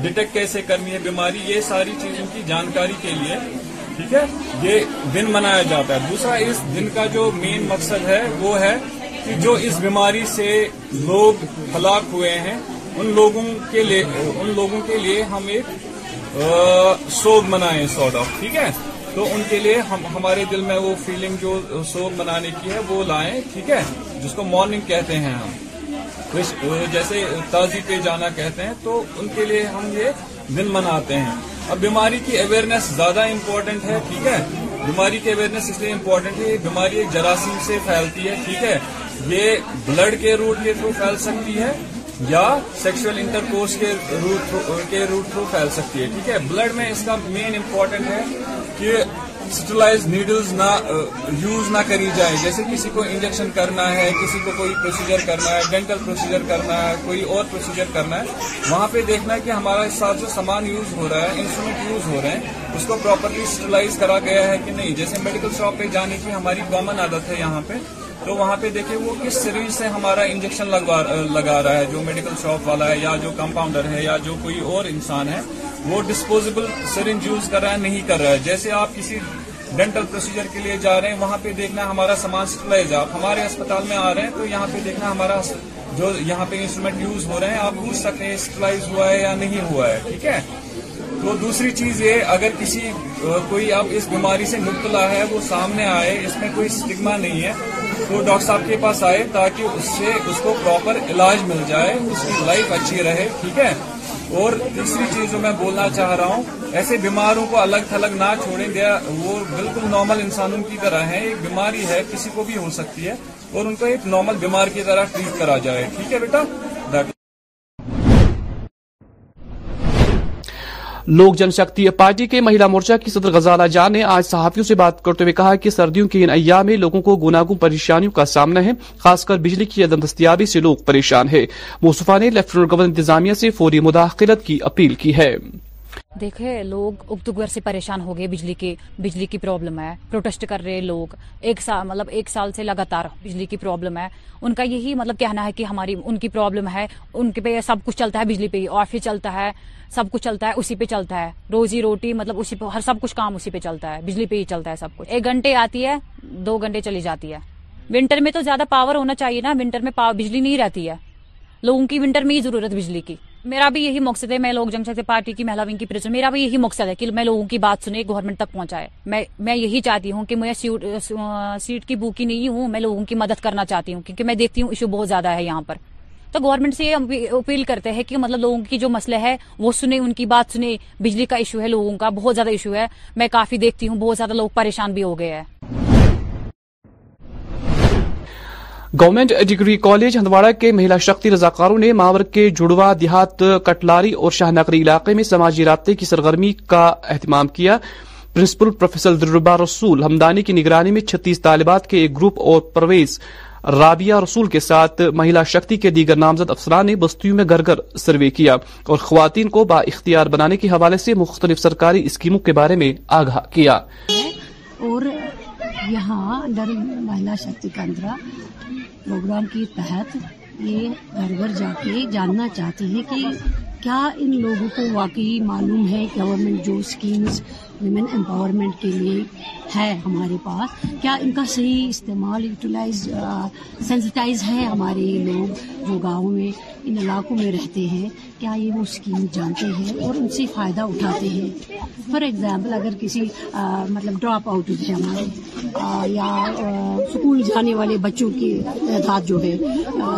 ڈیٹیکٹ کیسے کرنی ہے بیماری یہ ساری چیزوں کی جانکاری کے لیے ٹھیک ہے یہ دن منایا جاتا ہے دوسرا اس دن کا جو مین مقصد ہے وہ ہے کہ جو اس بیماری سے لوگ ہلاک ہوئے ہیں ان لوگوں کے لیے ان لوگوں کے لیے ہم ایک سوگ منائیں سارٹ آف ٹھیک ہے تو ان کے لیے ہمارے دل میں وہ فیلنگ جو سوگ منانے کی ہے وہ لائیں ٹھیک ہے جس کو مارننگ کہتے ہیں ہم جیسے تازی پہ جانا کہتے ہیں تو ان کے لیے ہم یہ دن مناتے ہیں اب بیماری کی اویئرنیس زیادہ امپورٹنٹ ہے ٹھیک ہے بیماری کی اویئرنیس اس لیے امپورٹنٹ ہے یہ بیماری جراثیم سے پھیلتی ہے ٹھیک ہے یہ بلڈ کے روٹ کے تھرو پھیل سکتی ہے یا انٹر کورس کے روٹ کے روٹ تھرو پھیل سکتی ہے ٹھیک ہے بلڈ میں اس کا مین امپورٹنٹ ہے کہ نیڈلز نہ یوز نہ کری جائے جیسے کسی کو انجیکشن کرنا ہے کسی کو کوئی پروسیجر کرنا ہے ڈینٹل پروسیجر کرنا ہے کوئی اور پروسیجر کرنا ہے وہاں پہ دیکھنا ہے کہ ہمارا ساتھ جو سامان یوز ہو رہا ہے انسٹرومنٹ یوز ہو رہے ہیں اس کو پراپرلی سٹلائز کرا گیا ہے کہ نہیں جیسے میڈیکل شاپ پہ جانے کی ہماری کامن عادت ہے یہاں پہ تو وہاں پہ دیکھیں وہ کس سیریج سے ہمارا انجیکشن لگا رہا ہے جو میڈیکل شاپ والا ہے یا جو کمپاؤنڈر ہے یا جو کوئی اور انسان ہے وہ ڈسپوزبل سرنج یوز کر رہا ہے نہیں کر رہا ہے جیسے آپ کسی ڈینٹل پروسیجر کے لیے جا رہے ہیں وہاں پہ دیکھنا ہمارا سامان سپلائز آپ ہمارے اسپتال میں آ رہے ہیں تو یہاں پہ دیکھنا ہمارا جو یہاں پہ انسٹرومینٹ یوز ہو رہے ہیں آپ پوچھ سکتے ہیں سپلائز ہوا ہے یا نہیں ہوا ہے ٹھیک ہے تو دوسری چیز یہ اگر کسی کوئی اب اس بیماری سے مبتلا ہے وہ سامنے آئے اس میں کوئی سٹگما نہیں ہے وہ ڈاکٹر صاحب کے پاس آئے تاکہ اس اس سے کو پراپر علاج مل جائے اس کی لائف اچھی رہے ٹھیک ہے اور تیسری چیز جو میں بولنا چاہ رہا ہوں ایسے بیماروں کو الگ تھلگ نہ چھوڑیں گیا وہ بالکل نارمل انسانوں کی طرح ہیں ایک بیماری ہے کسی کو بھی ہو سکتی ہے اور ان کو ایک نارمل بیمار کی طرح ٹریٹ کرا جائے ٹھیک ہے بیٹا لوک جن شکتی پارٹی کے مہیلا مورچہ کی صدر غزالہ جان نے آج صحافیوں سے بات کرتے ہوئے کہا کہ سردیوں کے ان ایام میں لوگوں کو گناگوں پریشانیوں کا سامنا ہے خاص کر بجلی کی عدم دستیابی سے لوگ پریشان ہیں موصفہ نے لیفٹنٹ گورنر انتظامیہ سے فوری مداخلت کی اپیل کی ہے دیکھے لوگ اکتوبر سے پریشان ہو گئے بجلی کی بجلی کی پرابلم ہے پروٹیسٹ کر رہے لوگ ایک سال مطلب ایک سال سے لگاتار بجلی کی پرابلم ہے ان کا یہی مطلب کہنا ہے کہ ہماری ان کی پرابلم ہے ان کے پہ سب کچھ چلتا ہے بجلی پہ آفس چلتا ہے سب کچھ چلتا ہے اسی پہ چلتا ہے روزی روٹی مطلب اسی پہ ہر سب کچھ کام اسی پہ چلتا ہے بجلی پہ ہی چلتا ہے سب کچھ ایک گھنٹے آتی ہے دو گھنٹے چلی جاتی ہے ونٹر میں تو زیادہ پاور ہونا چاہیے نا ونٹر میں بجلی نہیں رہتی ہے لوگوں کی ونٹر میں ہی ضرورت بجلی کی میرا بھی یہی مقصد ہے میں لوگ جنگ شکتی پارٹی کی مہلا ونگ کی پریزنٹ میرا بھی یہی مقصد ہے کہ میں لوگوں کی بات سنے گورنمنٹ تک پہنچائے میں میں یہی چاہتی ہوں کہ میں سیٹ کی بوکی نہیں ہوں میں لوگوں کی مدد کرنا چاہتی ہوں کیونکہ میں دیکھتی ہوں ایشو بہت زیادہ ہے یہاں پر تو گورنمنٹ سے یہ اپیل کرتے ہیں کہ مطلب لوگوں کی جو مسئلہ ہے وہ سنے ان کی بات سنیں بجلی کا ایشو ہے لوگوں کا بہت زیادہ ایشو ہے میں کافی دیکھتی ہوں بہت زیادہ لوگ پریشان بھی ہو گئے ہیں گورنمنٹ ڈگری کالج ہندواڑہ کے مہیلا شکتی رضاکاروں نے ماور کے جڑوا دیہات کٹلاری اور شاہ نگری علاقے میں سماجی رابطے کی سرگرمی کا اہتمام کیا پرنسپل پروفیسر دربا رسول ہمدانی کی نگرانی میں چھتیس طالبات کے ایک گروپ اور پرویز رابعہ رسول کے ساتھ مہیلا شکتی کے دیگر نامزد افسران نے بستیوں میں گھر گھر سروے کیا اور خواتین کو با اختیار بنانے کے حوالے سے مختلف سرکاری اسکیموں کے بارے میں آگاہ کیا یہاں ڈر مہیلا شکتی کندرا پروگرام کے تحت یہ گھر گھر جا کے جاننا چاہتی ہیں کہ کیا ان لوگوں کو واقعی معلوم ہے گورنمنٹ جو اسکیمس ویمن امپاورمنٹ کے لیے ہے ہمارے پاس کیا ان کا صحیح استعمال یوٹیلائز سینسٹائز ہے ہمارے لوگ جو گاؤں میں ان علاقوں میں رہتے ہیں کیا یہ وہ اسکیم جانتے ہیں اور ان سے فائدہ اٹھاتے ہیں فار ایگزامپل اگر کسی مطلب ڈراپ آؤٹ یا اسکول جانے والے بچوں کی تعداد جو ہے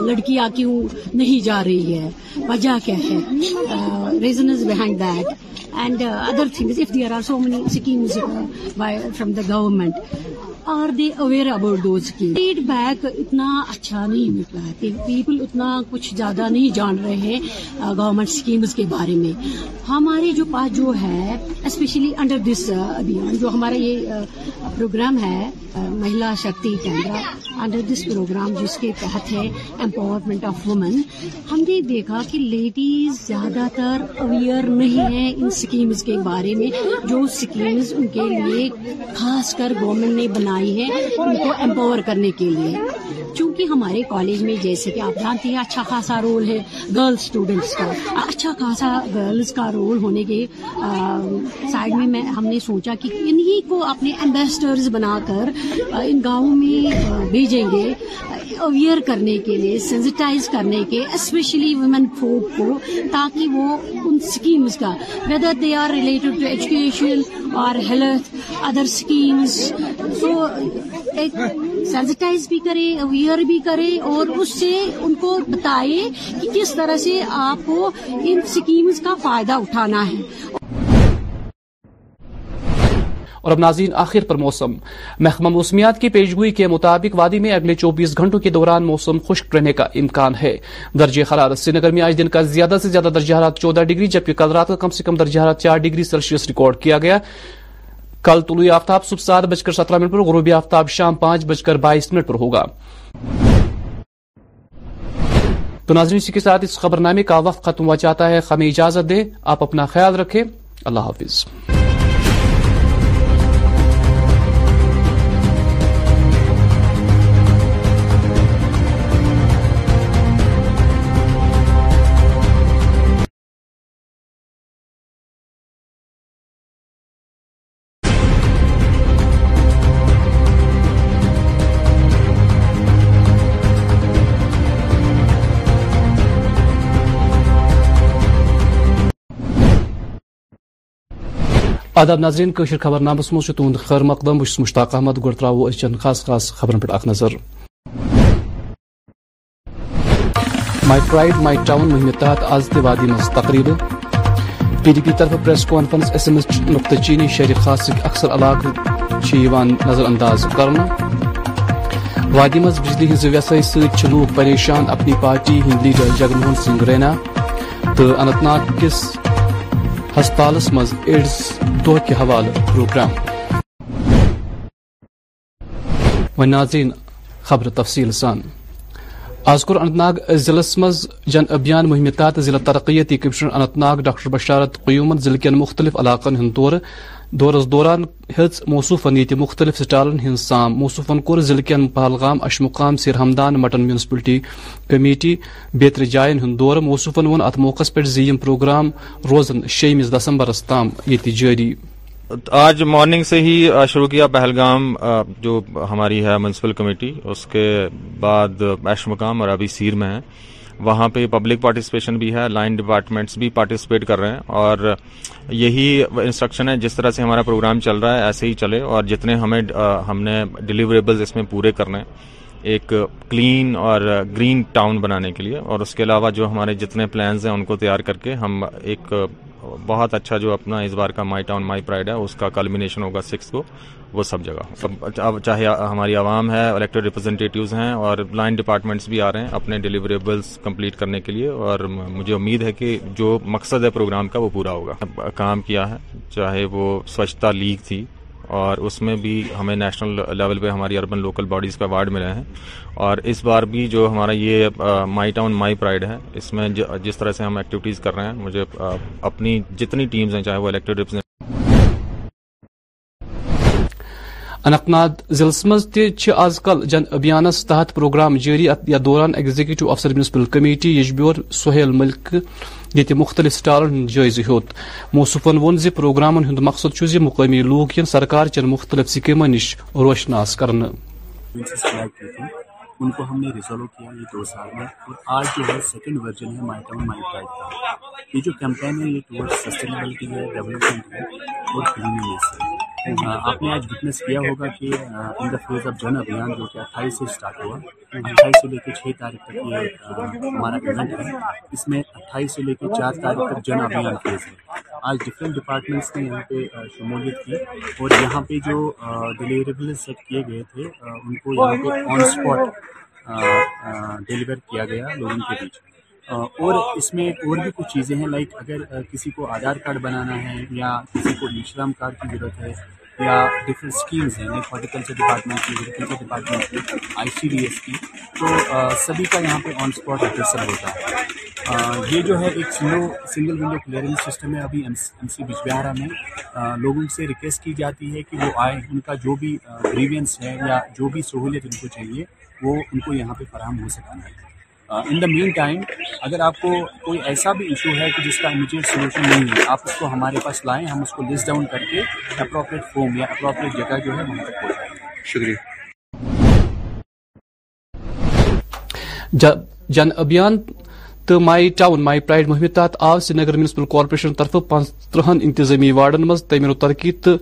لڑکیاں کیوں نہیں جا رہی ہے وجہ کیا ہے reasons behind that and other things if the are so many schemes from the government are they aware about کی فیڈ بیک اتنا اچھا نہیں مل رہا ہے پیپل اتنا کچھ زیادہ نہیں جان رہے ہیں گورنمنٹ اسکیمز کے بارے میں ہمارے جو پاس جو ہے اسپیشلی انڈر دس ابھیان جو ہمارا یہ پروگرام ہے Mahila Shakti Kendra under this programme جس کے تحت ہے امپاورمنٹ آف وومن ہم نے دیکھا کہ لیڈیز زیادہ تر اویئر نہیں ہیں ان اسکیمز کے بارے میں جو اسکیمز ان کے لیے خاص کر گورنمنٹ نے بنا بنائی ہے ان کو امپاور کرنے کے لیے چونکہ ہمارے کالج میں جیسے کہ آپ جانتے ہیں اچھا خاصا رول ہے گرلز اسٹوڈینٹس کا اچھا خاصا گرلز کا رول ہونے کے سائڈ میں ہم نے سوچا کہ انہی کو اپنے امبیسڈرز بنا کر ان گاؤں میں بھیجیں گے اویئر کرنے کے لیے سینسٹائز کرنے کے اسپیشلی ویمن فوک کو تاکہ وہ ان سکیمز کا whether they are related to education اور health other schemes so sensitise بھی بھی اویئر اور اس سے ان کو بتائیں کہ کس طرح سے آپ کو ان کا فائدہ اٹھانا ہے اور اب ناظرین آخر پر موسم محکمہ موسمیات کی پیشگوئی کے مطابق وادی میں اگلے چوبیس گھنٹوں کے دوران موسم خشک رہنے کا امکان ہے درجہ حرارت نگر میں آج دن کا زیادہ سے زیادہ درجہ حرارت چودہ ڈگری جبکہ کل رات کا کم سے کم درجہ حرارت چار ڈگری سیلسیس ریکارڈ کیا گیا کل طلوع آفتاب صبح سات بج کر سترہ منٹ پر غروبی آفتاب شام پانچ بج کر بائیس منٹ پر ہوگا تو ناظرین اسی کے ساتھ اس خبر نامے کا وقت ختم ہوا چاہتا ہے ہمیں اجازت دیں آپ اپنا خیال رکھیں اللہ حافظ آداب ناظرین کشر خبر نامس تہد خیر مقدم بس مشتاق احمد گڑ ترو چن خاص خاص خبر پہ اخ نظر مائی پرائڈ مائی ٹاؤن مہم تحت آز تہ وادی مز تقریب پی ڈی پی طرف press conference S M S نقطہ چینی شہر خاص اکثر علاقہ نظر انداز کرنا وادی مز بجلی ہز ست لوگ پریشان اپنی پارٹی ہند لیڈر جگن موہن سنگھ رینا تو انت ناگ کس ہسپتالس مز ایڈز دہ کے حوالہ پروگرام ناظرین خبر تفصیل سان آز کور اننت ناگ ضلع مز جن ابھیان مہم تحت ضلع ترقیتی کمشنر اننت ناگ ڈاکٹر بشارت قیومن ضلع مختلف علاقن ہند دورہ دورس دوران یہ مختلف سٹالن ہن سام موصوفن کور ضلع کن پہلگام اشمقام سیر ہمدان مٹن میونسپلٹی کمیٹی بیتر جائن ہند دور موصوف ات موقع پہ زیم پروگرام روزن شیمس دسمبرس تام یہ جاری آج مارننگ سے ہی شروع کیا پہلگام جو ہماری ہے میونسپل کمیٹی اس کے بعد اشمقام اور ابھی سیر میں ہیں وہاں پہ پبلک پارٹیسپیشن بھی ہے لائن ڈپارٹمنٹس بھی پارٹیسپیٹ کر رہے ہیں اور یہی انسٹرکشن ہے جس طرح سے ہمارا پروگرام چل رہا ہے ایسے ہی چلے اور جتنے ہمیں ہم نے ڈیلیوریبلز اس میں پورے کرنے ایک کلین اور گرین ٹاؤن بنانے کے لیے اور اس کے علاوہ جو ہمارے جتنے پلانز ہیں ان کو تیار کر کے ہم ایک بہت اچھا جو اپنا اس بار کا مائی ٹاؤن مائی پرائڈ ہے اس کا کلمینیشن ہوگا سکس کو وہ سب جگہ سب اچھا، چاہے ہماری عوام ہے الیکٹڈ ریپرزنٹیٹیوز ہیں اور لائن ڈپارٹمنٹس بھی آ رہے ہیں اپنے ڈیلیوریبلس کمپلیٹ کرنے کے لیے اور مجھے امید ہے کہ جو مقصد ہے پروگرام کا وہ پورا ہوگا کام کیا ہے چاہے وہ سوچھتا لیگ تھی اور اس میں بھی ہمیں نیشنل لیول پہ ہماری اربن لوکل باڈیز کا اوارڈ ملے ہیں اور اس بار بھی جو ہمارا یہ مائی ٹاؤن مائی پرائڈ ہے اس میں جس طرح سے ہم ایکٹیویٹیز کر رہے ہیں مجھے اپنی جتنی ٹیمز ہیں چاہے وہ الیکٹڈ اننت ناگ ضلع مز کل جن ابھیانس تحت پروگرام جاری یا دوران ایگزیکٹو افسر میونسپل کمیٹی یجبیور سہیل ملک یعہ مختلف سٹالن جائزہ سٹالوں جائز ہوصفن ون ہند مقصد چھ مقامی لوگ ین سرکار چن مختلف سکیمن نش روشناس کرنا ان کو ہم نے ریزالو کیا یہ یہ یہ دو سال میں اور اور آج جو جو ہے ہے ہے ہے second version my my town tribe کا کیمپین ٹورڈ ڈیولپمنٹ روشنس ہے آپ نے آج وٹنس کیا ہوگا کہ in the phase of Jan Abhiyan جو کہ اٹھائیس سے اسٹارٹ ہوا اٹھائیس سے لے کے چھ تاریخ تک یہ ہمارا ایونٹ ہے اس میں اٹھائیس سے لے کے چار تاریخ تک جن ابھیان فیز ہے آج ڈفرینٹ ڈپارٹمنٹس نے یہاں پہ شمولیت کی اور یہاں پہ جو ڈیلیوریبل سیٹ کیے گئے تھے ان کو یہاں پہ آن اسپاٹ ڈیلیور کیا گیا لوگوں کے بیچ میں اور اس میں اور بھی کچھ چیزیں ہیں لائک اگر کسی کو آدھار کارڈ بنانا ہے یا کسی کو نیشرام کارڈ کی ضرورت ہے یا ڈفرینٹ اسکیمز ہیں ہارٹیکلچر ڈپارٹمنٹ کی ایگریکلچر ڈپارٹمنٹ کی آئی سی ڈی ایس کی تو سبھی کا یہاں پہ آن اسپاٹ ایک ہوتا ہے یہ جو ہے ایک single single window clearance system ہے ابھی ایم سی بجبہارا میں لوگوں سے ریکویسٹ کی جاتی ہے کہ وہ آئے ان کا جو بھی گریوینس ہے یا جو بھی سہولیت ان کو چاہیے وہ ان کو یہاں پہ فراہم ہو سکتا ہے ان دا مین ٹائم اگر آپ کو کوئی ایسا بھی ایشو ہے کہ جس کا امیجیٹ سلوشن نہیں ہے آپ اس کو ہمارے پاس لائیں ہم اس کو لسٹ ڈاؤن کر کے اپروپریٹ فارم یا اپروپریٹ جگہ جو ہے وہاں تک پہنچائیں شکریہ جن ابھیان تو مائی ٹاؤن مائی پرائڈ مہم تحت آو سری نگر میونسپل کارپوریشن طرف پانچ ترہن انتظامی وارڈن مز تعمیر و ترقی تو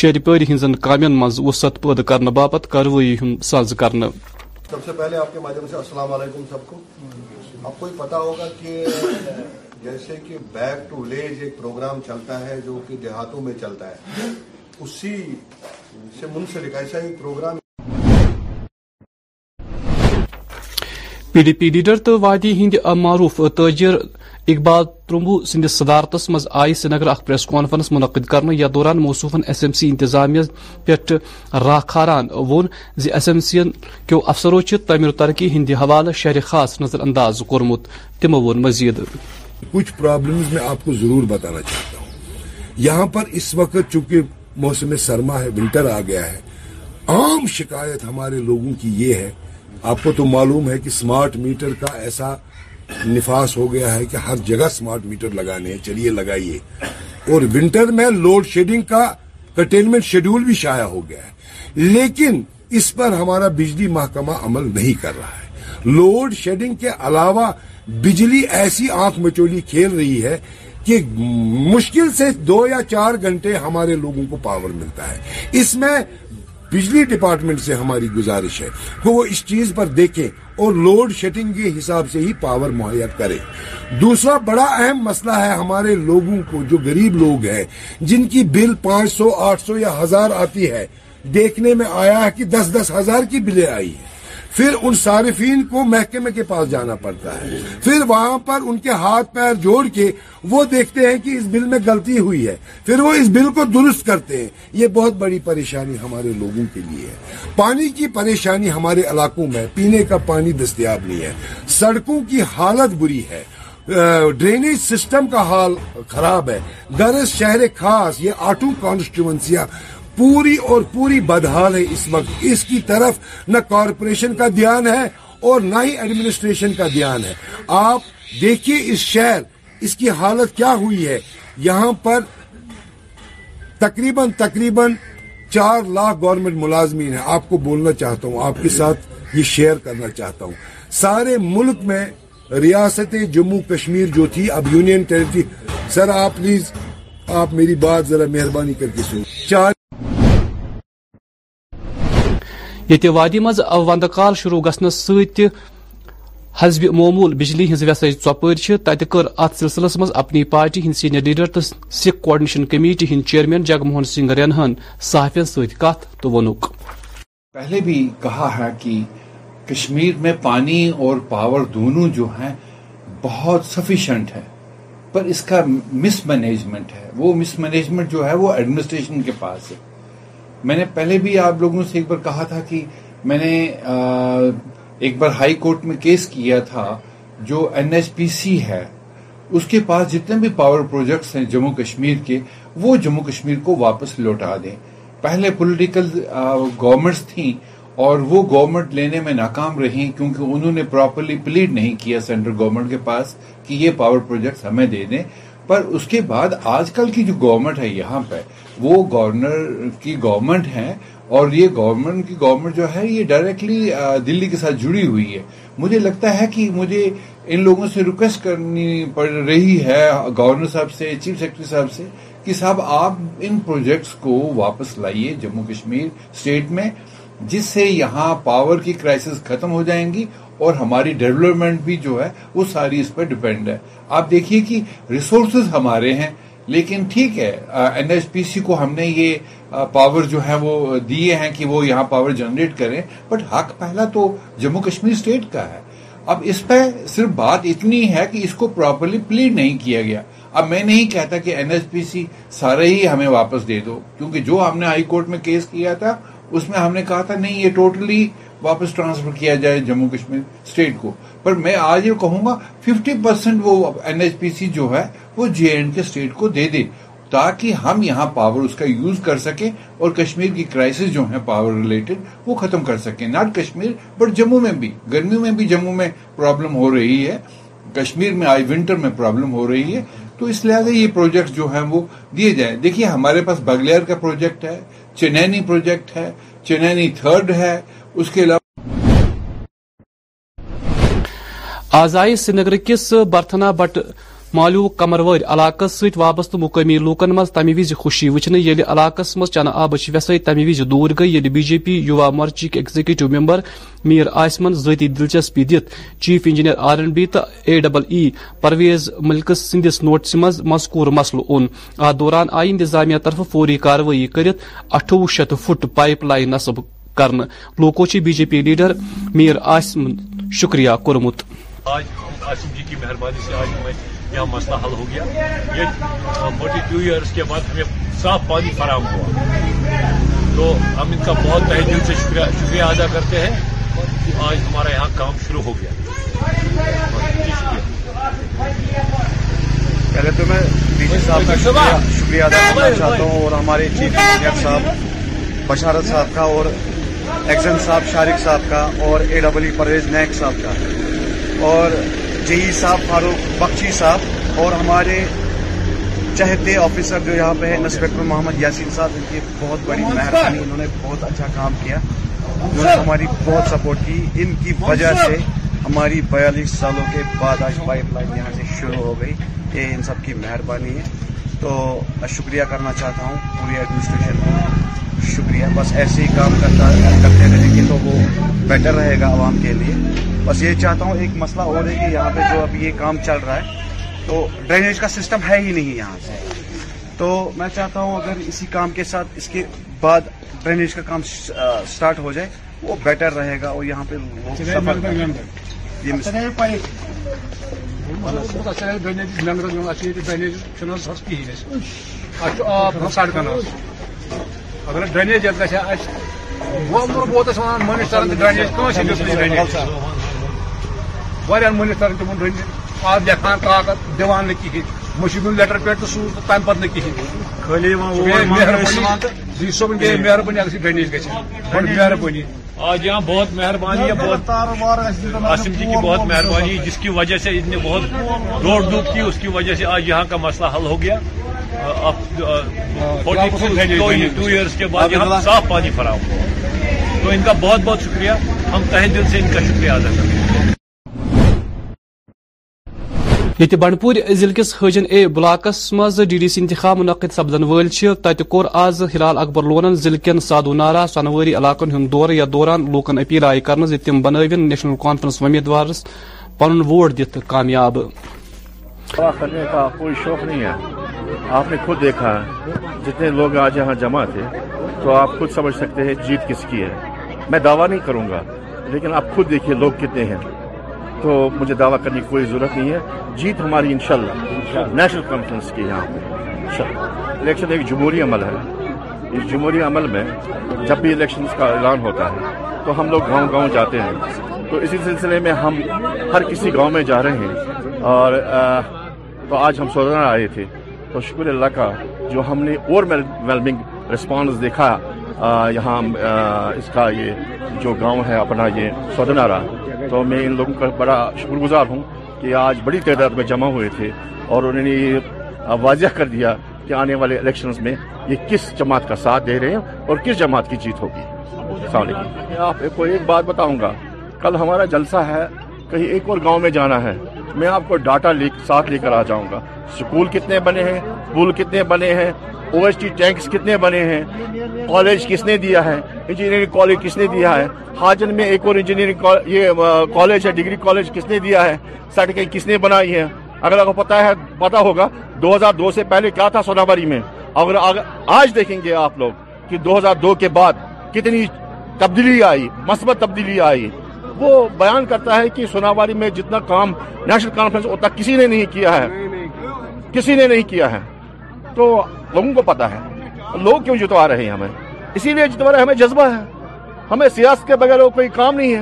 شیر پوری ہند کا مز وسط پیدا کرنے باپت کاروی ہند ساز کر سب سے پہلے آپ کے مادھیم سے السلام علیکم سب کو آپ کو یہ پتا ہوگا کہ جیسے کہ بیک ٹو ولیج ایک پروگرام چلتا ہے جو کہ دیہاتوں میں چلتا ہے اسی سے منسلک ایسا ہی programme P D P leader تو وادی ہند معروف تاجر اقبال ترمبو سندس صدارتس مز آئی سری نگر اخ پریس کانفرنس منعقد کرنے یا دوران موصوفن ایس ایم سی انتظامیہ پہ راہ کھاران وون زی ایس ایم سی کیو افسرو تعمیر ترقی ہند حوالہ شہر خاص نظر انداز کورمت تمو وون مزید کچھ پرابلمز میں آپ کو ضرور بتانا چاہتا ہوں یہاں پر اس وقت چونکہ موسم سرما ہے ونٹر آ گیا ہے عام شکایت ہمارے لوگوں کی یہ ہے آپ کو تو معلوم ہے کہ سمارٹ میٹر کا ایسا نفاس ہو گیا ہے کہ ہر جگہ سمارٹ میٹر لگانے ہیں چلیے لگائیے اور ونٹر میں لوڈ شیڈنگ کا کنٹینمنٹ شیڈول بھی شائع ہو گیا ہے لیکن اس پر ہمارا بجلی محکمہ عمل نہیں کر رہا ہے لوڈ شیڈنگ کے علاوہ بجلی ایسی آنکھ مچولی کھیل رہی ہے کہ مشکل سے دو یا چار گھنٹے ہمارے لوگوں کو پاور ملتا ہے اس میں بجلی ڈپارٹمنٹ سے ہماری گزارش ہے کہ وہ اس چیز پر دیکھیں اور لوڈ شیڈنگ کے حساب سے ہی پاور مہیا کرے دوسرا بڑا اہم مسئلہ ہے ہمارے لوگوں کو جو غریب لوگ ہیں جن کی بل پانچ سو آٹھ سو یا ہزار آتی ہے دیکھنے میں آیا ہے کہ دس دس ہزار کی بلیں آئی ہیں پھر ان صارفین کو محکمے کے پاس جانا پڑتا ہے پھر وہاں پر ان کے ہاتھ پیر جوڑ کے وہ دیکھتے ہیں کہ اس بل میں غلطی ہوئی ہے پھر وہ اس بل کو درست کرتے ہیں یہ بہت بڑی پریشانی ہمارے لوگوں کے لیے ہے پانی کی پریشانی ہمارے علاقوں میں پینے کا پانی دستیاب نہیں ہے سڑکوں کی حالت بری ہے ڈرینیج سسٹم کا حال خراب ہے گرس شہر خاص یہ آٹو کانسٹیچوینسیاں پوری اور پوری بدحال ہے اس وقت اس کی طرف نہ کارپوریشن کا دھیان ہے اور نہ ہی ایڈمنسٹریشن کا دھیان ہے آپ دیکھیے اس شہر اس کی حالت کیا ہوئی ہے یہاں پر تقریباً تقریباً چار لاکھ گورنمنٹ ملازمین ہیں آپ کو بولنا چاہتا ہوں آپ کے ساتھ یہ شیئر کرنا چاہتا ہوں سارے ملک میں ریاست جموں کشمیر جو تھی اب یونین ٹیریٹری سر آپ پلیز آپ میری بات ذرا مہربانی کر کے سنیں چار یہ وادی مز او کال شروع گھنس حزب معمول بجلی ہز ویسائی ٹوپر چتہ کر ات سلسلس مز اپنی پارٹی ہند سینئر لیڈر تو سکھ کوڈنیشن کمیٹی ہند چیئرمین جگموہن سنگھ رینہن صحافی ست تو ونک پہلے بھی کہا ہے کہ کشمیر میں پانی اور پاور دونوں جو ہیں بہت سفیشینٹ ہے پر اس کا مس مینجمنٹ ہے وہ مس مینجمنٹ جو ہے وہ ایڈمنسٹریشن کے پاس ہے میں نے پہلے بھی آپ لوگوں سے ایک بار کہا تھا کہ میں نے ایک بار ہائی کورٹ میں کیس کیا تھا جو این ایچ پی سی ہے اس کے پاس جتنے بھی پاور پروجیکٹس ہیں جموں کشمیر کے وہ جموں کشمیر کو واپس لوٹا دیں پہلے پولیٹیکل گورنمنٹس تھیں اور وہ گورنمنٹ لینے میں ناکام رہی کیونکہ انہوں نے پراپرلی پلیڈ نہیں کیا سینٹرل گورنمنٹ کے پاس کہ یہ پاور پروجیکٹس ہمیں دے دیں پر اس کے بعد آج کل کی جو گورنمنٹ ہے یہاں پہ وہ گورنر کی گورنمنٹ ہے اور یہ گورنمنٹ کی گورنمنٹ جو ہے یہ ڈائریکٹلی دلی کے ساتھ جڑی ہوئی ہے مجھے لگتا ہے کہ مجھے ان لوگوں سے ریکویسٹ کرنی پڑ رہی ہے گورنر صاحب سے چیف سیکرٹری صاحب سے کہ صاحب آپ ان پروجیکٹس کو واپس لائیے جموں کشمیر اسٹیٹ میں جس سے یہاں پاور کی کرائسز ختم ہو جائیں گی اور ہماری ڈیولپمنٹ بھی جو ہے وہ ساری اس پر ڈپینڈ ہے آپ دیکھیے کہ ریسورسز ہمارے ہیں لیکن ٹھیک ہے این ایس پی سی کو ہم نے یہ پاور جو ہے وہ دیے ہیں کہ وہ یہاں پاور جنریٹ کریں بٹ حق پہلا تو جموں کشمیر اسٹیٹ کا ہے اب اس پہ صرف بات اتنی ہے کہ اس کو پراپرلی پلیڈ نہیں کیا گیا اب میں نہیں کہتا کہ این ایس پی سی سارے ہی ہمیں واپس دے دو کیونکہ جو ہم نے ہائی کورٹ میں کیس کیا تھا اس میں ہم نے کہا تھا نہیں یہ ٹوٹلی واپس ٹرانسفر کیا جائے جموں کشمیر اسٹیٹ کو پر میں آج یہ کہوں گا ففٹی پرسینٹ وہ این ایچ پی سی جو ہے وہ جے اینڈ کے اسٹیٹ کو دے دے تاکہ ہم یہاں پاور اس کا یوز کر سکیں اور کشمیر کی کرائسس جو ہیں پاور ریلیٹڈ وہ ختم کر سکیں ناٹ کشمیر بٹ جموں میں بھی گرمیوں میں بھی جموں میں پرابلم ہو رہی ہے کشمیر میں آج ونٹر میں پرابلم ہو رہی ہے تو اس لحاظ آگے یہ پروجیکٹ جو ہیں وہ دیے جائیں دیکھیے ہمارے پاس بگلیر کا پروجیکٹ ہے چنینی پروجیکٹ ہے چنینی تھرڈ ہے اس کے علاوہ آزائی سری کس برتھنا بٹ مالو قمروی علاقہ ست وابست مقامی لوکن مز تمہ وز خوشی وچنے یل علاقہ مز چنہ آب ویسے تمہ وز دور گئی یل be J P Yuva مورچ executive member میر آسمن ذاتی دلچسپی Dutt chief engineer R N B تو A double E Parvez Malik سندس نوٹس مز مذکور مسل اون ات دوران آئی انتظامیہ طرف فوری کاروی اٹھوہ شیت فٹ پائپ لائن نصب کرنے لوکو بی جے پی لیڈر میر آسم شکریہ کورمت آج جی مسئلہ حل ہو گیا یہ فورٹی ٹو ایئرس کے بعد ہمیں صاف پانی فراہم ہوا تو ہم ان کا بہت تہ دل سے شکریہ ادا کرتے ہیں کہ آج ہمارا یہاں کام شروع ہو گیا جی، پہلے تو میں ڈی جی صاحب کا شکریہ ادا کرنا چاہتا ہوں اور ہمارے چیف انجینئر صاحب بشارت صاحب کا اور ایکزن صاحب شارق صاحب کا اور اے ای پرویز نیک صاحب کا اور جئی صاحب فاروق بخشی صاحب اور ہمارے چہتے آفیسر جو یہاں پہ ہیں انسپیکٹر محمد یاسین صاحب ان کی بہت بڑی مہربانی انہوں نے بہت اچھا کام کیا انہوں نے ہماری بہت سپورٹ کی ان کی وجہ سے ہماری بیالیس سالوں کے بعد آج پائپ لائن یہاں سے شروع ہو گئی یہ ان سب کی مہربانی ہے تو شکریہ کرنا چاہتا ہوں پوری ایڈمنسٹریشن کو شکریہ بس ایسے ہی کام کرتا ہے تو وہ بیٹر رہے گا عوام کے لیے بس یہ چاہتا ہوں ایک مسئلہ اور ہے کہ یہاں پہ جو اب یہ کام چل رہا ہے تو ڈرینیج کا سسٹم ہے ہی نہیں یہاں سے تو میں چاہتا ہوں اگر اسی کام کے ساتھ اس کے بعد ڈرینیج کا کام سٹارٹ ہو جائے وہ بیٹر رہے گا اور یہاں پہ اگر ڈرینیج یت گھیا ومبر بہت ونان مٔنِسٹرن تہِ ڈرٛینیج کٲنٛسہِ دیُت نہٕ ڈرٛینیج واریاہن مٔنِسٹرن تِمن ڈرٛینیج آب لیکھان طاقت ہاں، دِوان نہٕ کِہیٖنۍ مٔشیٖد ہُنٛد لیٹر پیڈ تہٕ سوٗز تہٕ تَمہِ پتہٕ نہٕ کِہیٖنۍ مہربٲنی ڈی صٲبن گٔے مہربٲنی اگر ڈرینیج گژھِ بڑٕ مہربٲنی آج یہاں بہت مہربانی ہے بہت عاصم جی کی بہت مہربانی جس کی وجہ سے نے بہت روڈ ڈوب کی اس کی وجہ سے آج یہاں کا مسئلہ حل ہو گیا ہاں، یہ بنڈور ضلع کس حجن اے بلاکس مز ڈی ڈی سی انتخاب منعقد سپدن ول کور آز ہلال اکبر لونن ضلع کن نارا سنواری علاقن ہند دور یا دوران لوکن اپیل آئی تم بنوین نیشنل کانفرنس امیدوارس پن ووٹ ہے آپ نے خود دیکھا جتنے لوگ آج یہاں جمع تھے تو آپ خود سمجھ سکتے ہیں جیت کس کی ہے میں دعویٰ نہیں کروں گا لیکن آپ خود دیکھیے لوگ کتنے ہیں تو مجھے دعویٰ کرنے کی کوئی ضرورت نہیں ہے جیت ہماری انشاءاللہ نیشنل کانفرنس کی یہاں الیکشن ایک جمہوری عمل ہے اس جمہوری عمل میں جب بھی الیکشن کا اعلان ہوتا ہے تو ہم لوگ گاؤں گاؤں جاتے ہیں تو اسی سلسلے میں ہم ہر کسی گاؤں میں جا رہے ہیں اور تو آج ہم سودا آئے تھے تو شکر اللہ کا جو ہم نے اور ویلمنگ رسپانس دیکھا یہاں اس کا یہ جو گاؤں ہے اپنا یہ سودنارا تو میں ان لوگوں کا بڑا شکر گزار ہوں کہ آج بڑی تعداد میں جمع ہوئے تھے اور انہوں نے یہ واضح کر دیا کہ آنے والے الیکشنز میں یہ کس جماعت کا ساتھ دے رہے ہیں اور کس جماعت کی جیت ہوگی السلام علیکم میں آپ کو ایک بات بتاؤں گا کل ہمارا جلسہ ہے کہیں ایک اور گاؤں میں جانا ہے میں آپ کو ڈاٹا ساتھ لے کر آ جاؤں گا سکول کتنے بنے ہیں پول کتنے بنے ہیں او ایس ہیں کالج کس نے دیا ہے انجینئرنگ کالج کس نے دیا ہے حاجن میں ایک اور انجینئرنگ یہ کالج ہے ڈگری کالج کس نے دیا ہے سرٹیفکیٹ کس نے بنائی ہے اگر آپ کو پتا ہے پتا ہوگا دو ہزار دو سے پہلے کیا تھا سوناباری میں اگر آج دیکھیں گے آپ لوگ کہ دو ہزار دو کے بعد کتنی تبدیلی آئی مثبت تبدیلی آئی وہ بیان کرتا ہے کہ سناواری میں جتنا کام نیشنل کانفرنس ہوتا کسی نے نہیں کیا ہے کسی نے نہیں کیا ہے تو لوگوں کو پتا ہے لوگ کیوں جتوا رہے ہیں ہمیں اسی لیے ہمیں جذبہ ہے ہمیں سیاست کے بغیر کوئی کام نہیں ہے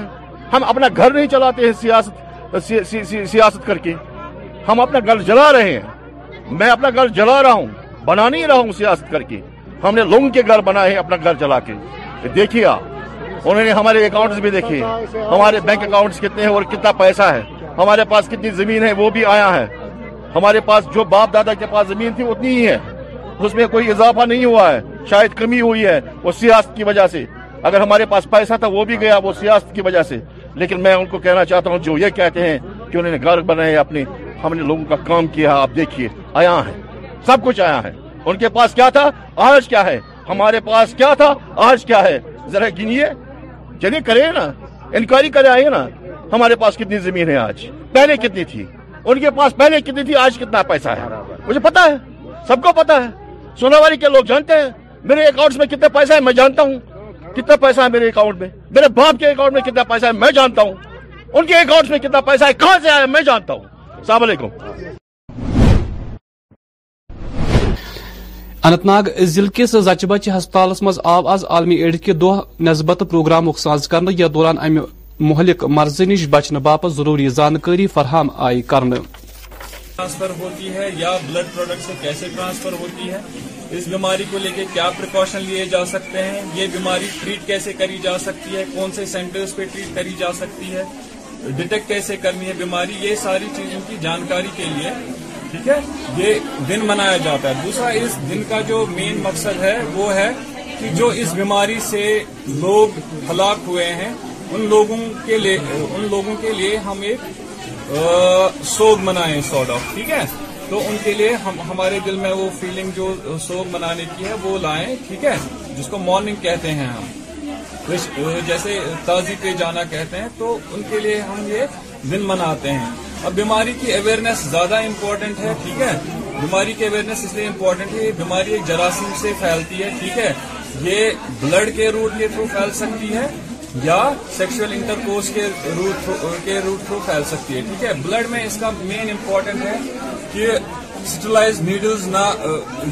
ہم اپنا گھر نہیں چلاتے ہیں سیاست سیاست کر کے ہم اپنا گھر جلا رہے ہیں میں اپنا گھر جلا رہا ہوں بنا نہیں رہا ہوں سیاست کر کے ہم نے لوگوں کے گھر بنائے ہیں اپنا گھر جلا کے دیکھیے آپ انہوں نے ہمارے اکاؤنٹس بھی دیکھے ہمارے بینک اکاؤنٹس کتنے ہیں اور کتنا پیسہ ہے ہمارے پاس کتنی زمین ہے وہ بھی آیا ہے ہمارے پاس جو باپ دادا کے پاس زمین تھی اتنی ہی ہے اس میں کوئی اضافہ نہیں ہوا ہے شاید کمی ہوئی ہے وہ سیاست کی وجہ سے اگر ہمارے پاس پیسہ تھا وہ بھی گیا وہ سیاست کی وجہ سے لیکن میں ان کو کہنا چاہتا ہوں جو یہ کہتے ہیں کہ انہوں نے گھر بنائے اپنے ہم نے لوگوں کا کام کیا آپ دیکھیے آیا ہے سب کچھ آیا ہے ان کے پاس کیا تھا آج کیا ہے ہمارے پاس کیا تھا آج کیا ہے ذرا گنیے چلیے کریں نا انکوائری کرے آئیں نا ہمارے پاس کتنی زمین ہے آج پہلے کتنی تھی ان کے پاس پہلے کتنی تھی آج کتنا پیسہ ہے مجھے پتا ہے سب کو پتا ہے سوناواری کے لوگ جانتے ہیں میرے اکاؤنٹ میں کتنے پیسہ ہے میں جانتا ہوں کتنا پیسہ ہے میرے اکاؤنٹ میں میرے باپ کے اکاؤنٹ میں کتنا پیسہ ہے میں جانتا ہوں ان کے اکاؤنٹ میں کتنا پیسہ ہے کہاں سے آیا میں جانتا ہوں السلام علیکم اننت ناگ ضلع کس زچ بچ ہسپتال مز آو آز عالمی ایڈ کے دہ نسبت پروگرام ساز کرنے یا دوران مہلک مرض نش بچنے باپ ضروری زانکاری فراہم آئی کر ٹرانسفر ہوتی ہے یا بلڈ پروڈکٹ سے کیسے ٹرانسفر ہوتی ہے اس بیماری کو لے کے کیا پریکاشن لیے جا سکتے ہیں یہ بیماری ٹریٹ کیسے کری جا سکتی ہے کون سے سینٹرز پہ ٹریٹ کری جا سکتی ہے ڈیٹیکٹ کیسے کرنی ہے بیماری یہ ساری چیزوں کی جانکاری کے لیے ٹھیک ہے یہ دن منایا جاتا ہے دوسرا اس دن کا جو مین مقصد ہے وہ ہے کہ جو اس بیماری سے لوگ ہلاک ہوئے ہیں ان لوگوں کے لیے ان لوگوں کے لیے ہم ایک سوگ منائیں سارٹ آف ٹھیک ہے تو ان کے لیے ہم ہمارے دل میں وہ فیلنگ جو سوگ منانے کی ہے وہ لائیں ٹھیک ہے جس کو مارننگ کہتے ہیں ہم جیسے تازی پہ جانا کہتے ہیں تو ان کے لیے ہم یہ دن مناتے ہیں اب بیماری کی اویئرنیس زیادہ امپورٹنٹ ہے ٹھیک ہے بیماری کی اویئرنیس اس لیے امپورٹنٹ ہے یہ بیماری ایک جراثیم سے پھیلتی ہے ٹھیک ہے یہ بلڈ کے روٹ کے تھرو پھیل سکتی ہے یا سیکسل انٹرکوس کے روٹ تھرو پھیل سکتی ہے ٹھیک ہے بلڈ میں اس کا مین امپورٹنٹ ہے کہ سٹلائز نیڈلز نہ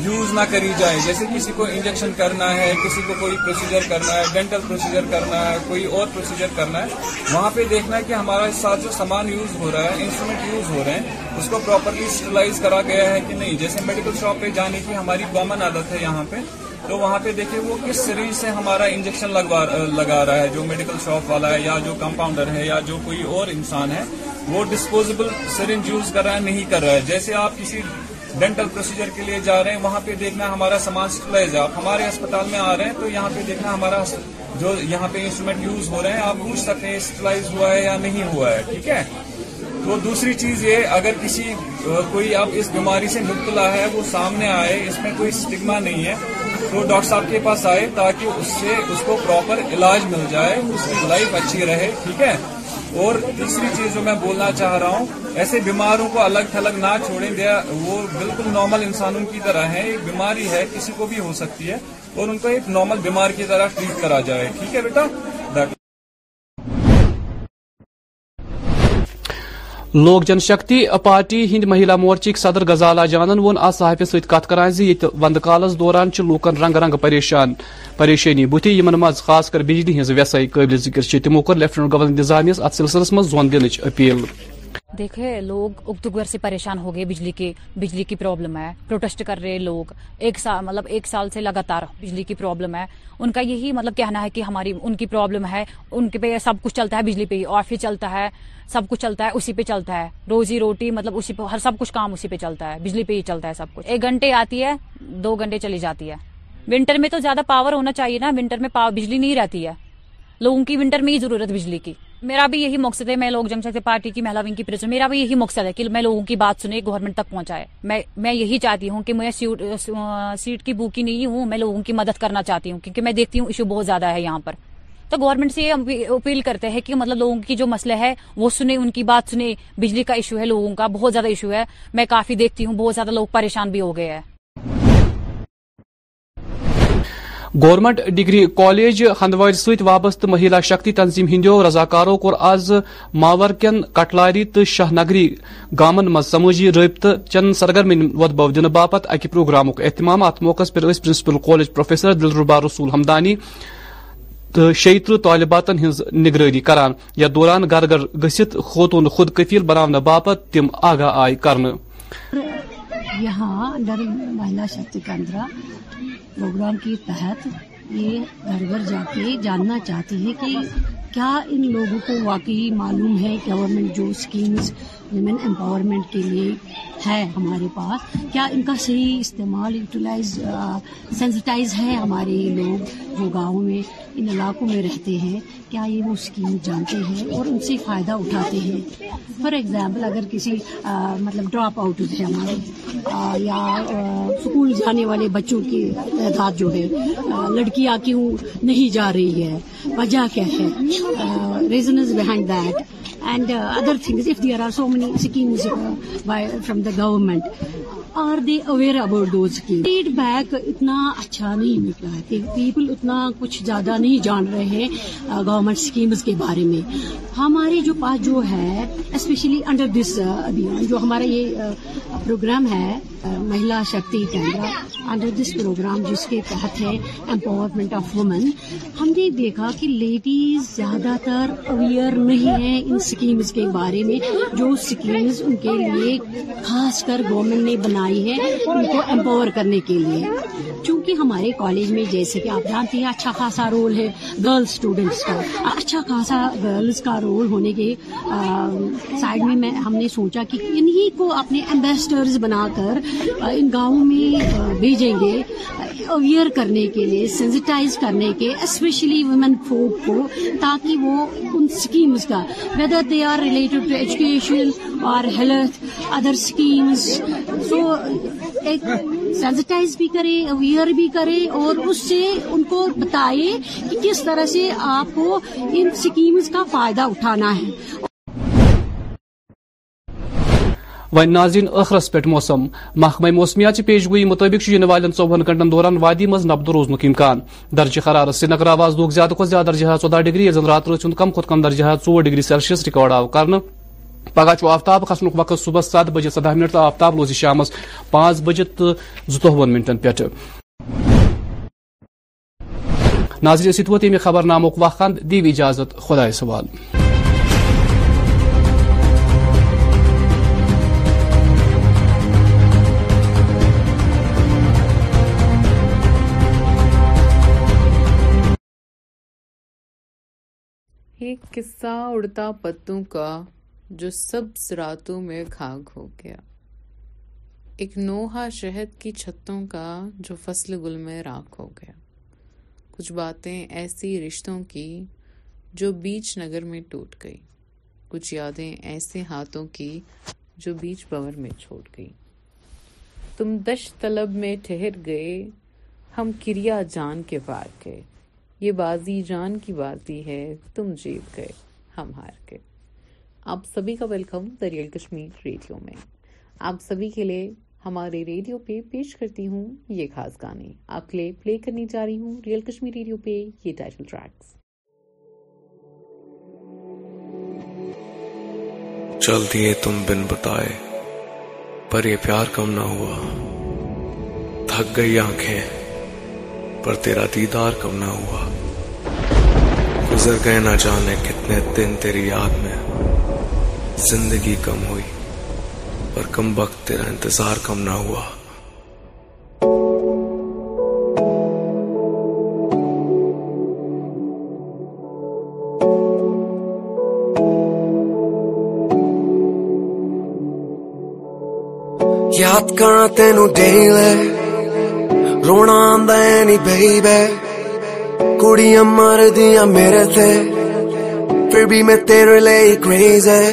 یوز نہ کری جائیں جیسے کسی کو انجیکشن کرنا ہے کسی کو کوئی پروسیجر کرنا ہے ڈینٹل پروسیجر کرنا ہے کوئی اور پروسیجر کرنا ہے وہاں پہ دیکھنا ہے کہ ہمارا ساتھ جو سامان یوز ہو رہا ہے انسٹرومنٹ یوز ہو رہے ہیں اس کو پراپرلی سٹلائز کرا گیا ہے کہ نہیں جیسے میڈیکل شاپ پہ جانے کی ہماری کومن عادت ہے یہاں پہ تو وہاں پہ دیکھیں وہ کس سیریز سے ہمارا انجیکشن لگا رہا ہے جو میڈیکل شاپ والا ہے یا جو کمپاؤنڈر ہے یا جو کوئی اور انسان ہے وہ ڈسپوزبل سرنج یوز کر رہا ہے نہیں کر رہا ہے جیسے آپ کسی ڈینٹل پروسیجر کے لیے جا رہے ہیں وہاں پہ دیکھنا ہمارا سامان سٹیلائز ہمارے اسپتال میں آ رہے ہیں تو یہاں پہ دیکھنا ہمارا جو یہاں پہ انسٹرومینٹ یوز ہو رہے ہیں آپ پوچھ سکتے ہیں سٹیلائز ہوا ہے یا نہیں ہوا ہے ٹھیک ہے تو دوسری چیز یہ اگر کسی کوئی اب اس بیماری سے مبتلا ہے وہ سامنے آئے اس میں کوئی اسٹگما نہیں ہے تو ڈاکٹر صاحب کے پاس آئے تاکہ اس سے اس کو پراپر علاج مل جائے اس کی لائف اچھی رہے ٹھیک ہے اور تیسری چیز جو میں بولنا چاہ رہا ہوں ایسے بیماروں کو الگ تھلگ نہ چھوڑیں دیا وہ بالکل نارمل انسانوں کی طرح ہے ایک بیماری ہے کسی کو بھی ہو سکتی ہے اور ان کو ایک نارمل بیمار کی طرح ٹریٹ کرا جائے ٹھیک ہے بیٹا لوک جن شکتی پارٹی ہند مہیلا مورچک صدر غزالہ جانن وون آ صحاف وند کالس دوران لوكن لوکن رنگ پریشان پریشانی بتھی مز خاص کر بجلی ہز ویسائی قابل ذکر تمو کر لیفٹنٹ گورنر نظامیس ات سلسلس مز زون دنچ اپیل دیکھے لوگ اکتوبر سے پریشان ہو گئے بجلی کی بجلی کی پرابلم ہے پروٹیسٹ کر رہے لوگ ایک سال مطلب ایک سال سے لگاتار بجلی کی پرابلم ہے ان کا یہی مطلب کہنا ہے کہ ہماری ان کی پرابلم ہے ان کے پہ سب کچھ چلتا ہے بجلی پہ ہی آفس چلتا ہے سب کچھ چلتا ہے اسی پہ چلتا ہے روزی روٹی مطلب اسی پہ ہر سب کچھ کام اسی پہ چلتا ہے بجلی پہ ہی چلتا ہے سب کچھ ایک گھنٹے آتی ہے دو گھنٹے چلی جاتی ہے ونٹر میں تو زیادہ پاور ہونا چاہیے نا ونٹر میں بجلی نہیں رہتی ہے لوگوں کی ونٹر میں ہی ضرورت بجلی کی میرا بھی یہی مقصد ہے میں لوگ جم شکتی پارٹی کی مہلا ونگ کی پرچ میرا بھی یہی مقصد ہے کہ میں لوگوں کی بات سنے گورنمنٹ تک پہنچائے میں میں یہی چاہتی ہوں کہ میں سیٹ کی بوکی نہیں ہوں میں لوگوں کی مدد کرنا چاہتی ہوں کیونکہ میں دیکھتی ہوں ایشو بہت زیادہ ہے یہاں پر تو گورنمنٹ سے یہ اپیل کرتے ہیں کہ مطلب لوگوں کی جو مسئلہ ہے وہ سنے ان کی بات سنے بجلی کا ایشو ہے لوگوں کا بہت زیادہ ایشو ہے میں کافی دیکھتی ہوں بہت زیادہ لوگ پریشان بھی ہو گئے ہیں گورنمنٹ ڈگری کالیج ہندوار ست وابستہ مہیلا شکتی تنظیم ہندو رضاکاروں کور آز ماور کین کٹلاری تو شاہ نگری گامن مز سموجی رابطہ چین سرگرمی ود بو داپت اکہ پروگرام اہتمام ات موقع اس principal college professor Dilruba Rasool Hamdani تو طالبات طالباتن نگرانی کران یتھ دوران گھر گھر گھت خوتون خود کفیل بنانے باپ تم آگاہ شکتی کر پروگرام کے تحت یہ گھر گھر جا کے جاننا چاہتی ہے کہ کیا ان لوگوں کو واقعی معلوم ہے گورنمنٹ جو اسکیمز ویمن امپاورمنٹ کے لیے ہے ہمارے پاس کیا ان کا صحیح استعمال یوٹیلائز سینسٹائز ہے ہمارے لوگ جو گاؤں میں ان علاقوں میں رہتے ہیں کیا یہ وہ اسکیم جانتے ہیں اور ان سے فائدہ اٹھاتے ہیں فار ایگزامپل اگر کسی مطلب ڈراپ آؤٹ ہیں ہمارے یا اسکول جانے والے بچوں کی تعداد جو ہے لڑکیاں کیوں نہیں جا رہی ہے وجہ کیا ہے reasons behind that and uh, other things if there are so many schemes uh, from the government. Are they aware about feedback اتنا اچھا نہیں مل رہا ہے پیپل اتنا کچھ زیادہ نہیں جان رہے ہیں گورنمنٹ اسکیمز کے بارے میں ہمارے جو پاس جو ہے اسپیشلی انڈر دس ابھیان جو ہمارا یہ پروگرام ہے Mahila Shakti Kendra under this programme جس کے تحت ہے امپاورمنٹ آف وومن ہم نے دیکھا کہ لیڈیز زیادہ تر اویئر نہیں ہیں ان اسکیمز کے بارے میں جو اسکیمز ان کے لیے خاص کر گورنمنٹ نے بنا ہے ان کو امپاور کرنے کے لیے چونکہ ہمارے کالج میں جیسے کہ آپ جانتے ہیں اچھا خاصا رول ہے گرلز اسٹوڈینٹس کا اچھا خاصا گرلز کا رول ہونے کے سائڈ میں ہم نے سوچا کہ انہی کو اپنے امبیسڈرز بنا کر ان گاؤں میں بھیجیں گے اویئر کرنے کے لیے سینسٹائز کرنے کے اسپیشلی ویمن فوک کو تاکہ وہ ان سکیمز کا whether they are related to education اور ہیلتھ ادر سو ایک سینسٹائز بھی کرے اویئر بھی کرے اور اس سے ان کو بتائے کہ کس طرح سے آپ کو ان سکیمز کا فائدہ اٹھانا ہے وی ناظرین اخرس پہ موسم محکمہ موسمیات پیش گوئی مطابق ان والن ثوہن گھنٹن دوران وادی مز نبد روزن امکان درجہ حرارت سری نگر آواز لوگ زیادہ کھت زیادہ درجہ حاصل ڈگری یس زن رات رات کم کھت کم درجہ حاصل ڈگری سیلسیس ریکارڈ آو کرنے پگہ چو آفتا کھنک وقت صبح سات بجے سدہ منٹ تو آفتاب روز شام پانچ بجے تو زتوہن منٹن پہ پھٹ خبر نامک وقت دی وی اجازت خدا سوال ایک قصہ اڑتا پتوں کا جو سبز راتوں میں گھاگ ہو گیا ایک نوحہ شہد کی چھتوں کا جو فصل گل میں راکھ ہو گیا کچھ باتیں ایسی رشتوں کی جو بیچ نگر میں ٹوٹ گئی کچھ یادیں ایسے ہاتھوں کی جو بیچ بور میں چھوٹ گئی تم دش طلب میں ٹھہر گئے ہم کریا جان کے بار گئے یہ بازی جان کی بازی ہے تم جیت گئے ہم ہار گئے آپ سبھی کا ویلکم دریال کشمیر ریڈیو میں آپ سبھی کے لیے ہمارے ریڈیو پہ پیش کرتی ہوں یہ خاص گانے آپ کے پلے کرنے جا رہی ہوں ریئل کشمیر ریڈیو پہ یہ ٹائٹل ٹریکس چل دیے تم بن بتائے پر یہ پیار کم نہ ہوا تھک گئی آنکھیں پر تیرا دیدار کم نہ ہوا گزر گئے نہ جانے کتنے دن تیری یاد میں زندگی کم ہوئی پر کم وقت تیرا انتظار کم نہ ہوا یاد یادگار تین رونا آدیب ہے کوڑیاں مار دیا میرے ہے پھر بھی میں تیرے لیے کریز ہے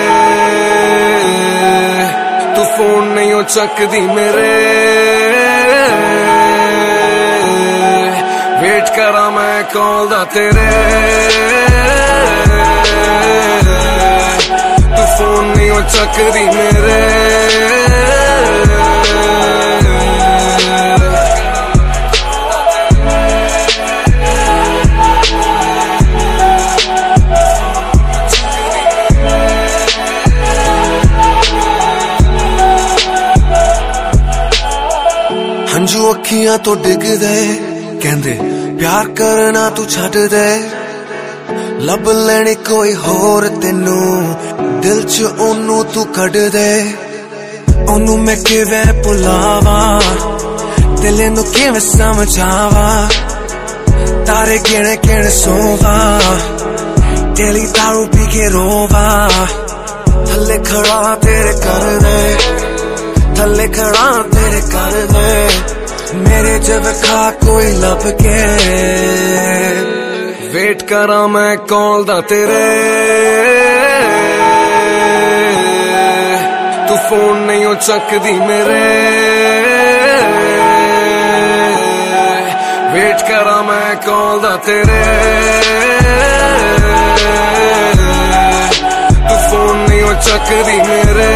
فون نہیں وہ چکتی میرے ویٹ کرا میں کال دا تیرے تو فون نہیں وہ چکتی میرے جو اکیاں تو ڈگ دے کہ پیار کرنا تڈ دے لو دل کٹ دے سمجھا تارے گہ گوا تیلی تارو پی کے روا تھلے کڑا تیرے کر دے تھے کر دے میرے جب کھا کوئی لب کے ویٹ کرا میں کال تیرے تو فون نہیں ہو چک دی میرے ویٹ کرا میں کال تیرے تو فون نہیں ہو چک دی میرے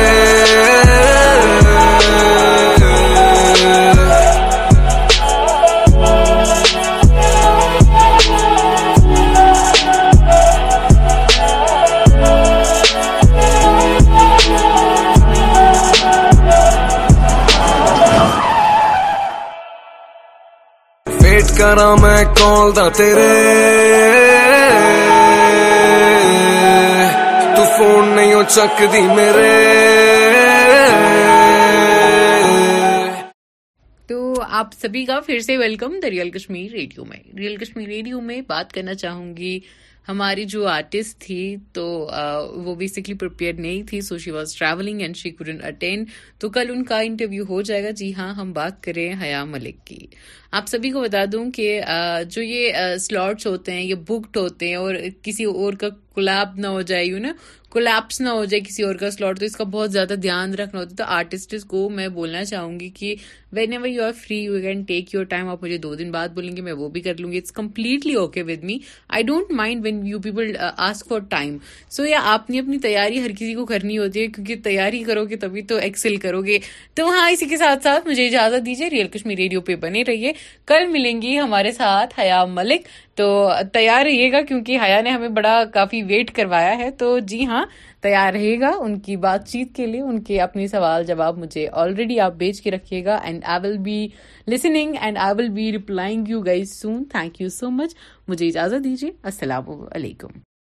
ਕਰਾਂ ਮੈਂ ਕਾਲ ਦਾ ਤੇਰੇ ਤੂੰ ਫੋਨ ਨਹੀਂ ਉਹ ਚੱਕਦੀ ਮੇਰੇ آپ سبھی کا پھر سے welcome the real Kashmir radio میں ریئل کشمیر ریڈیو میں بات کرنا چاہوں گی ہماری جو آرٹسٹ تھی تو وہ بیسکلی پرپیئر نہیں تھی so she was travelling and she couldn't attend تو کل ان کا انٹرویو ہو جائے گا جی ہاں ہم بات کریں حیا ملک کی آپ سبھی کو بتا دوں کہ جو یہ سلاٹس ہوتے ہیں یہ بکڈ ہوتے ہیں اور کسی اور کا کلاب نہ ہو جائے یو نا کولیپس نہ ہو جائے کسی اور کا سلوٹ تو اس کا بہت زیادہ دھیان رکھنا ہوتا ہے تو آرٹسٹ کو میں بولنا چاہوں گی کہ whenever you are free you can take your time آپ مجھے دو دن بعد بولیں گے میں وہ بھی کر لوں گی it's completely okay with me I don't mind when you people ask for time so یا آپ نے اپنی تیاری ہر کسی کو کرنی ہوتی ہے کیونکہ تیاری کرو گے تبھی تو ایکسل کرو گے تو ہاں اسی کے ساتھ ساتھ مجھے اجازت دیجیے ریئل کشمیر ریڈیو پہ بنے رہیے کل ملیں گی ہمارے ساتھ حیا ملک تو تیار رہیے گا کیونکہ حیا نے ہمیں بڑا کافی ویٹ کروایا ہے تو جی ہاں تیار رہے گا ان کی بات چیت کے لیے ان کے اپنے سوال جواب مجھے آلریڈی آپ بیچ کے رکھیے گا and I will be listening and I will be replying you guys soon thank you so much مجھے اجازت دیجیے السلام علیکم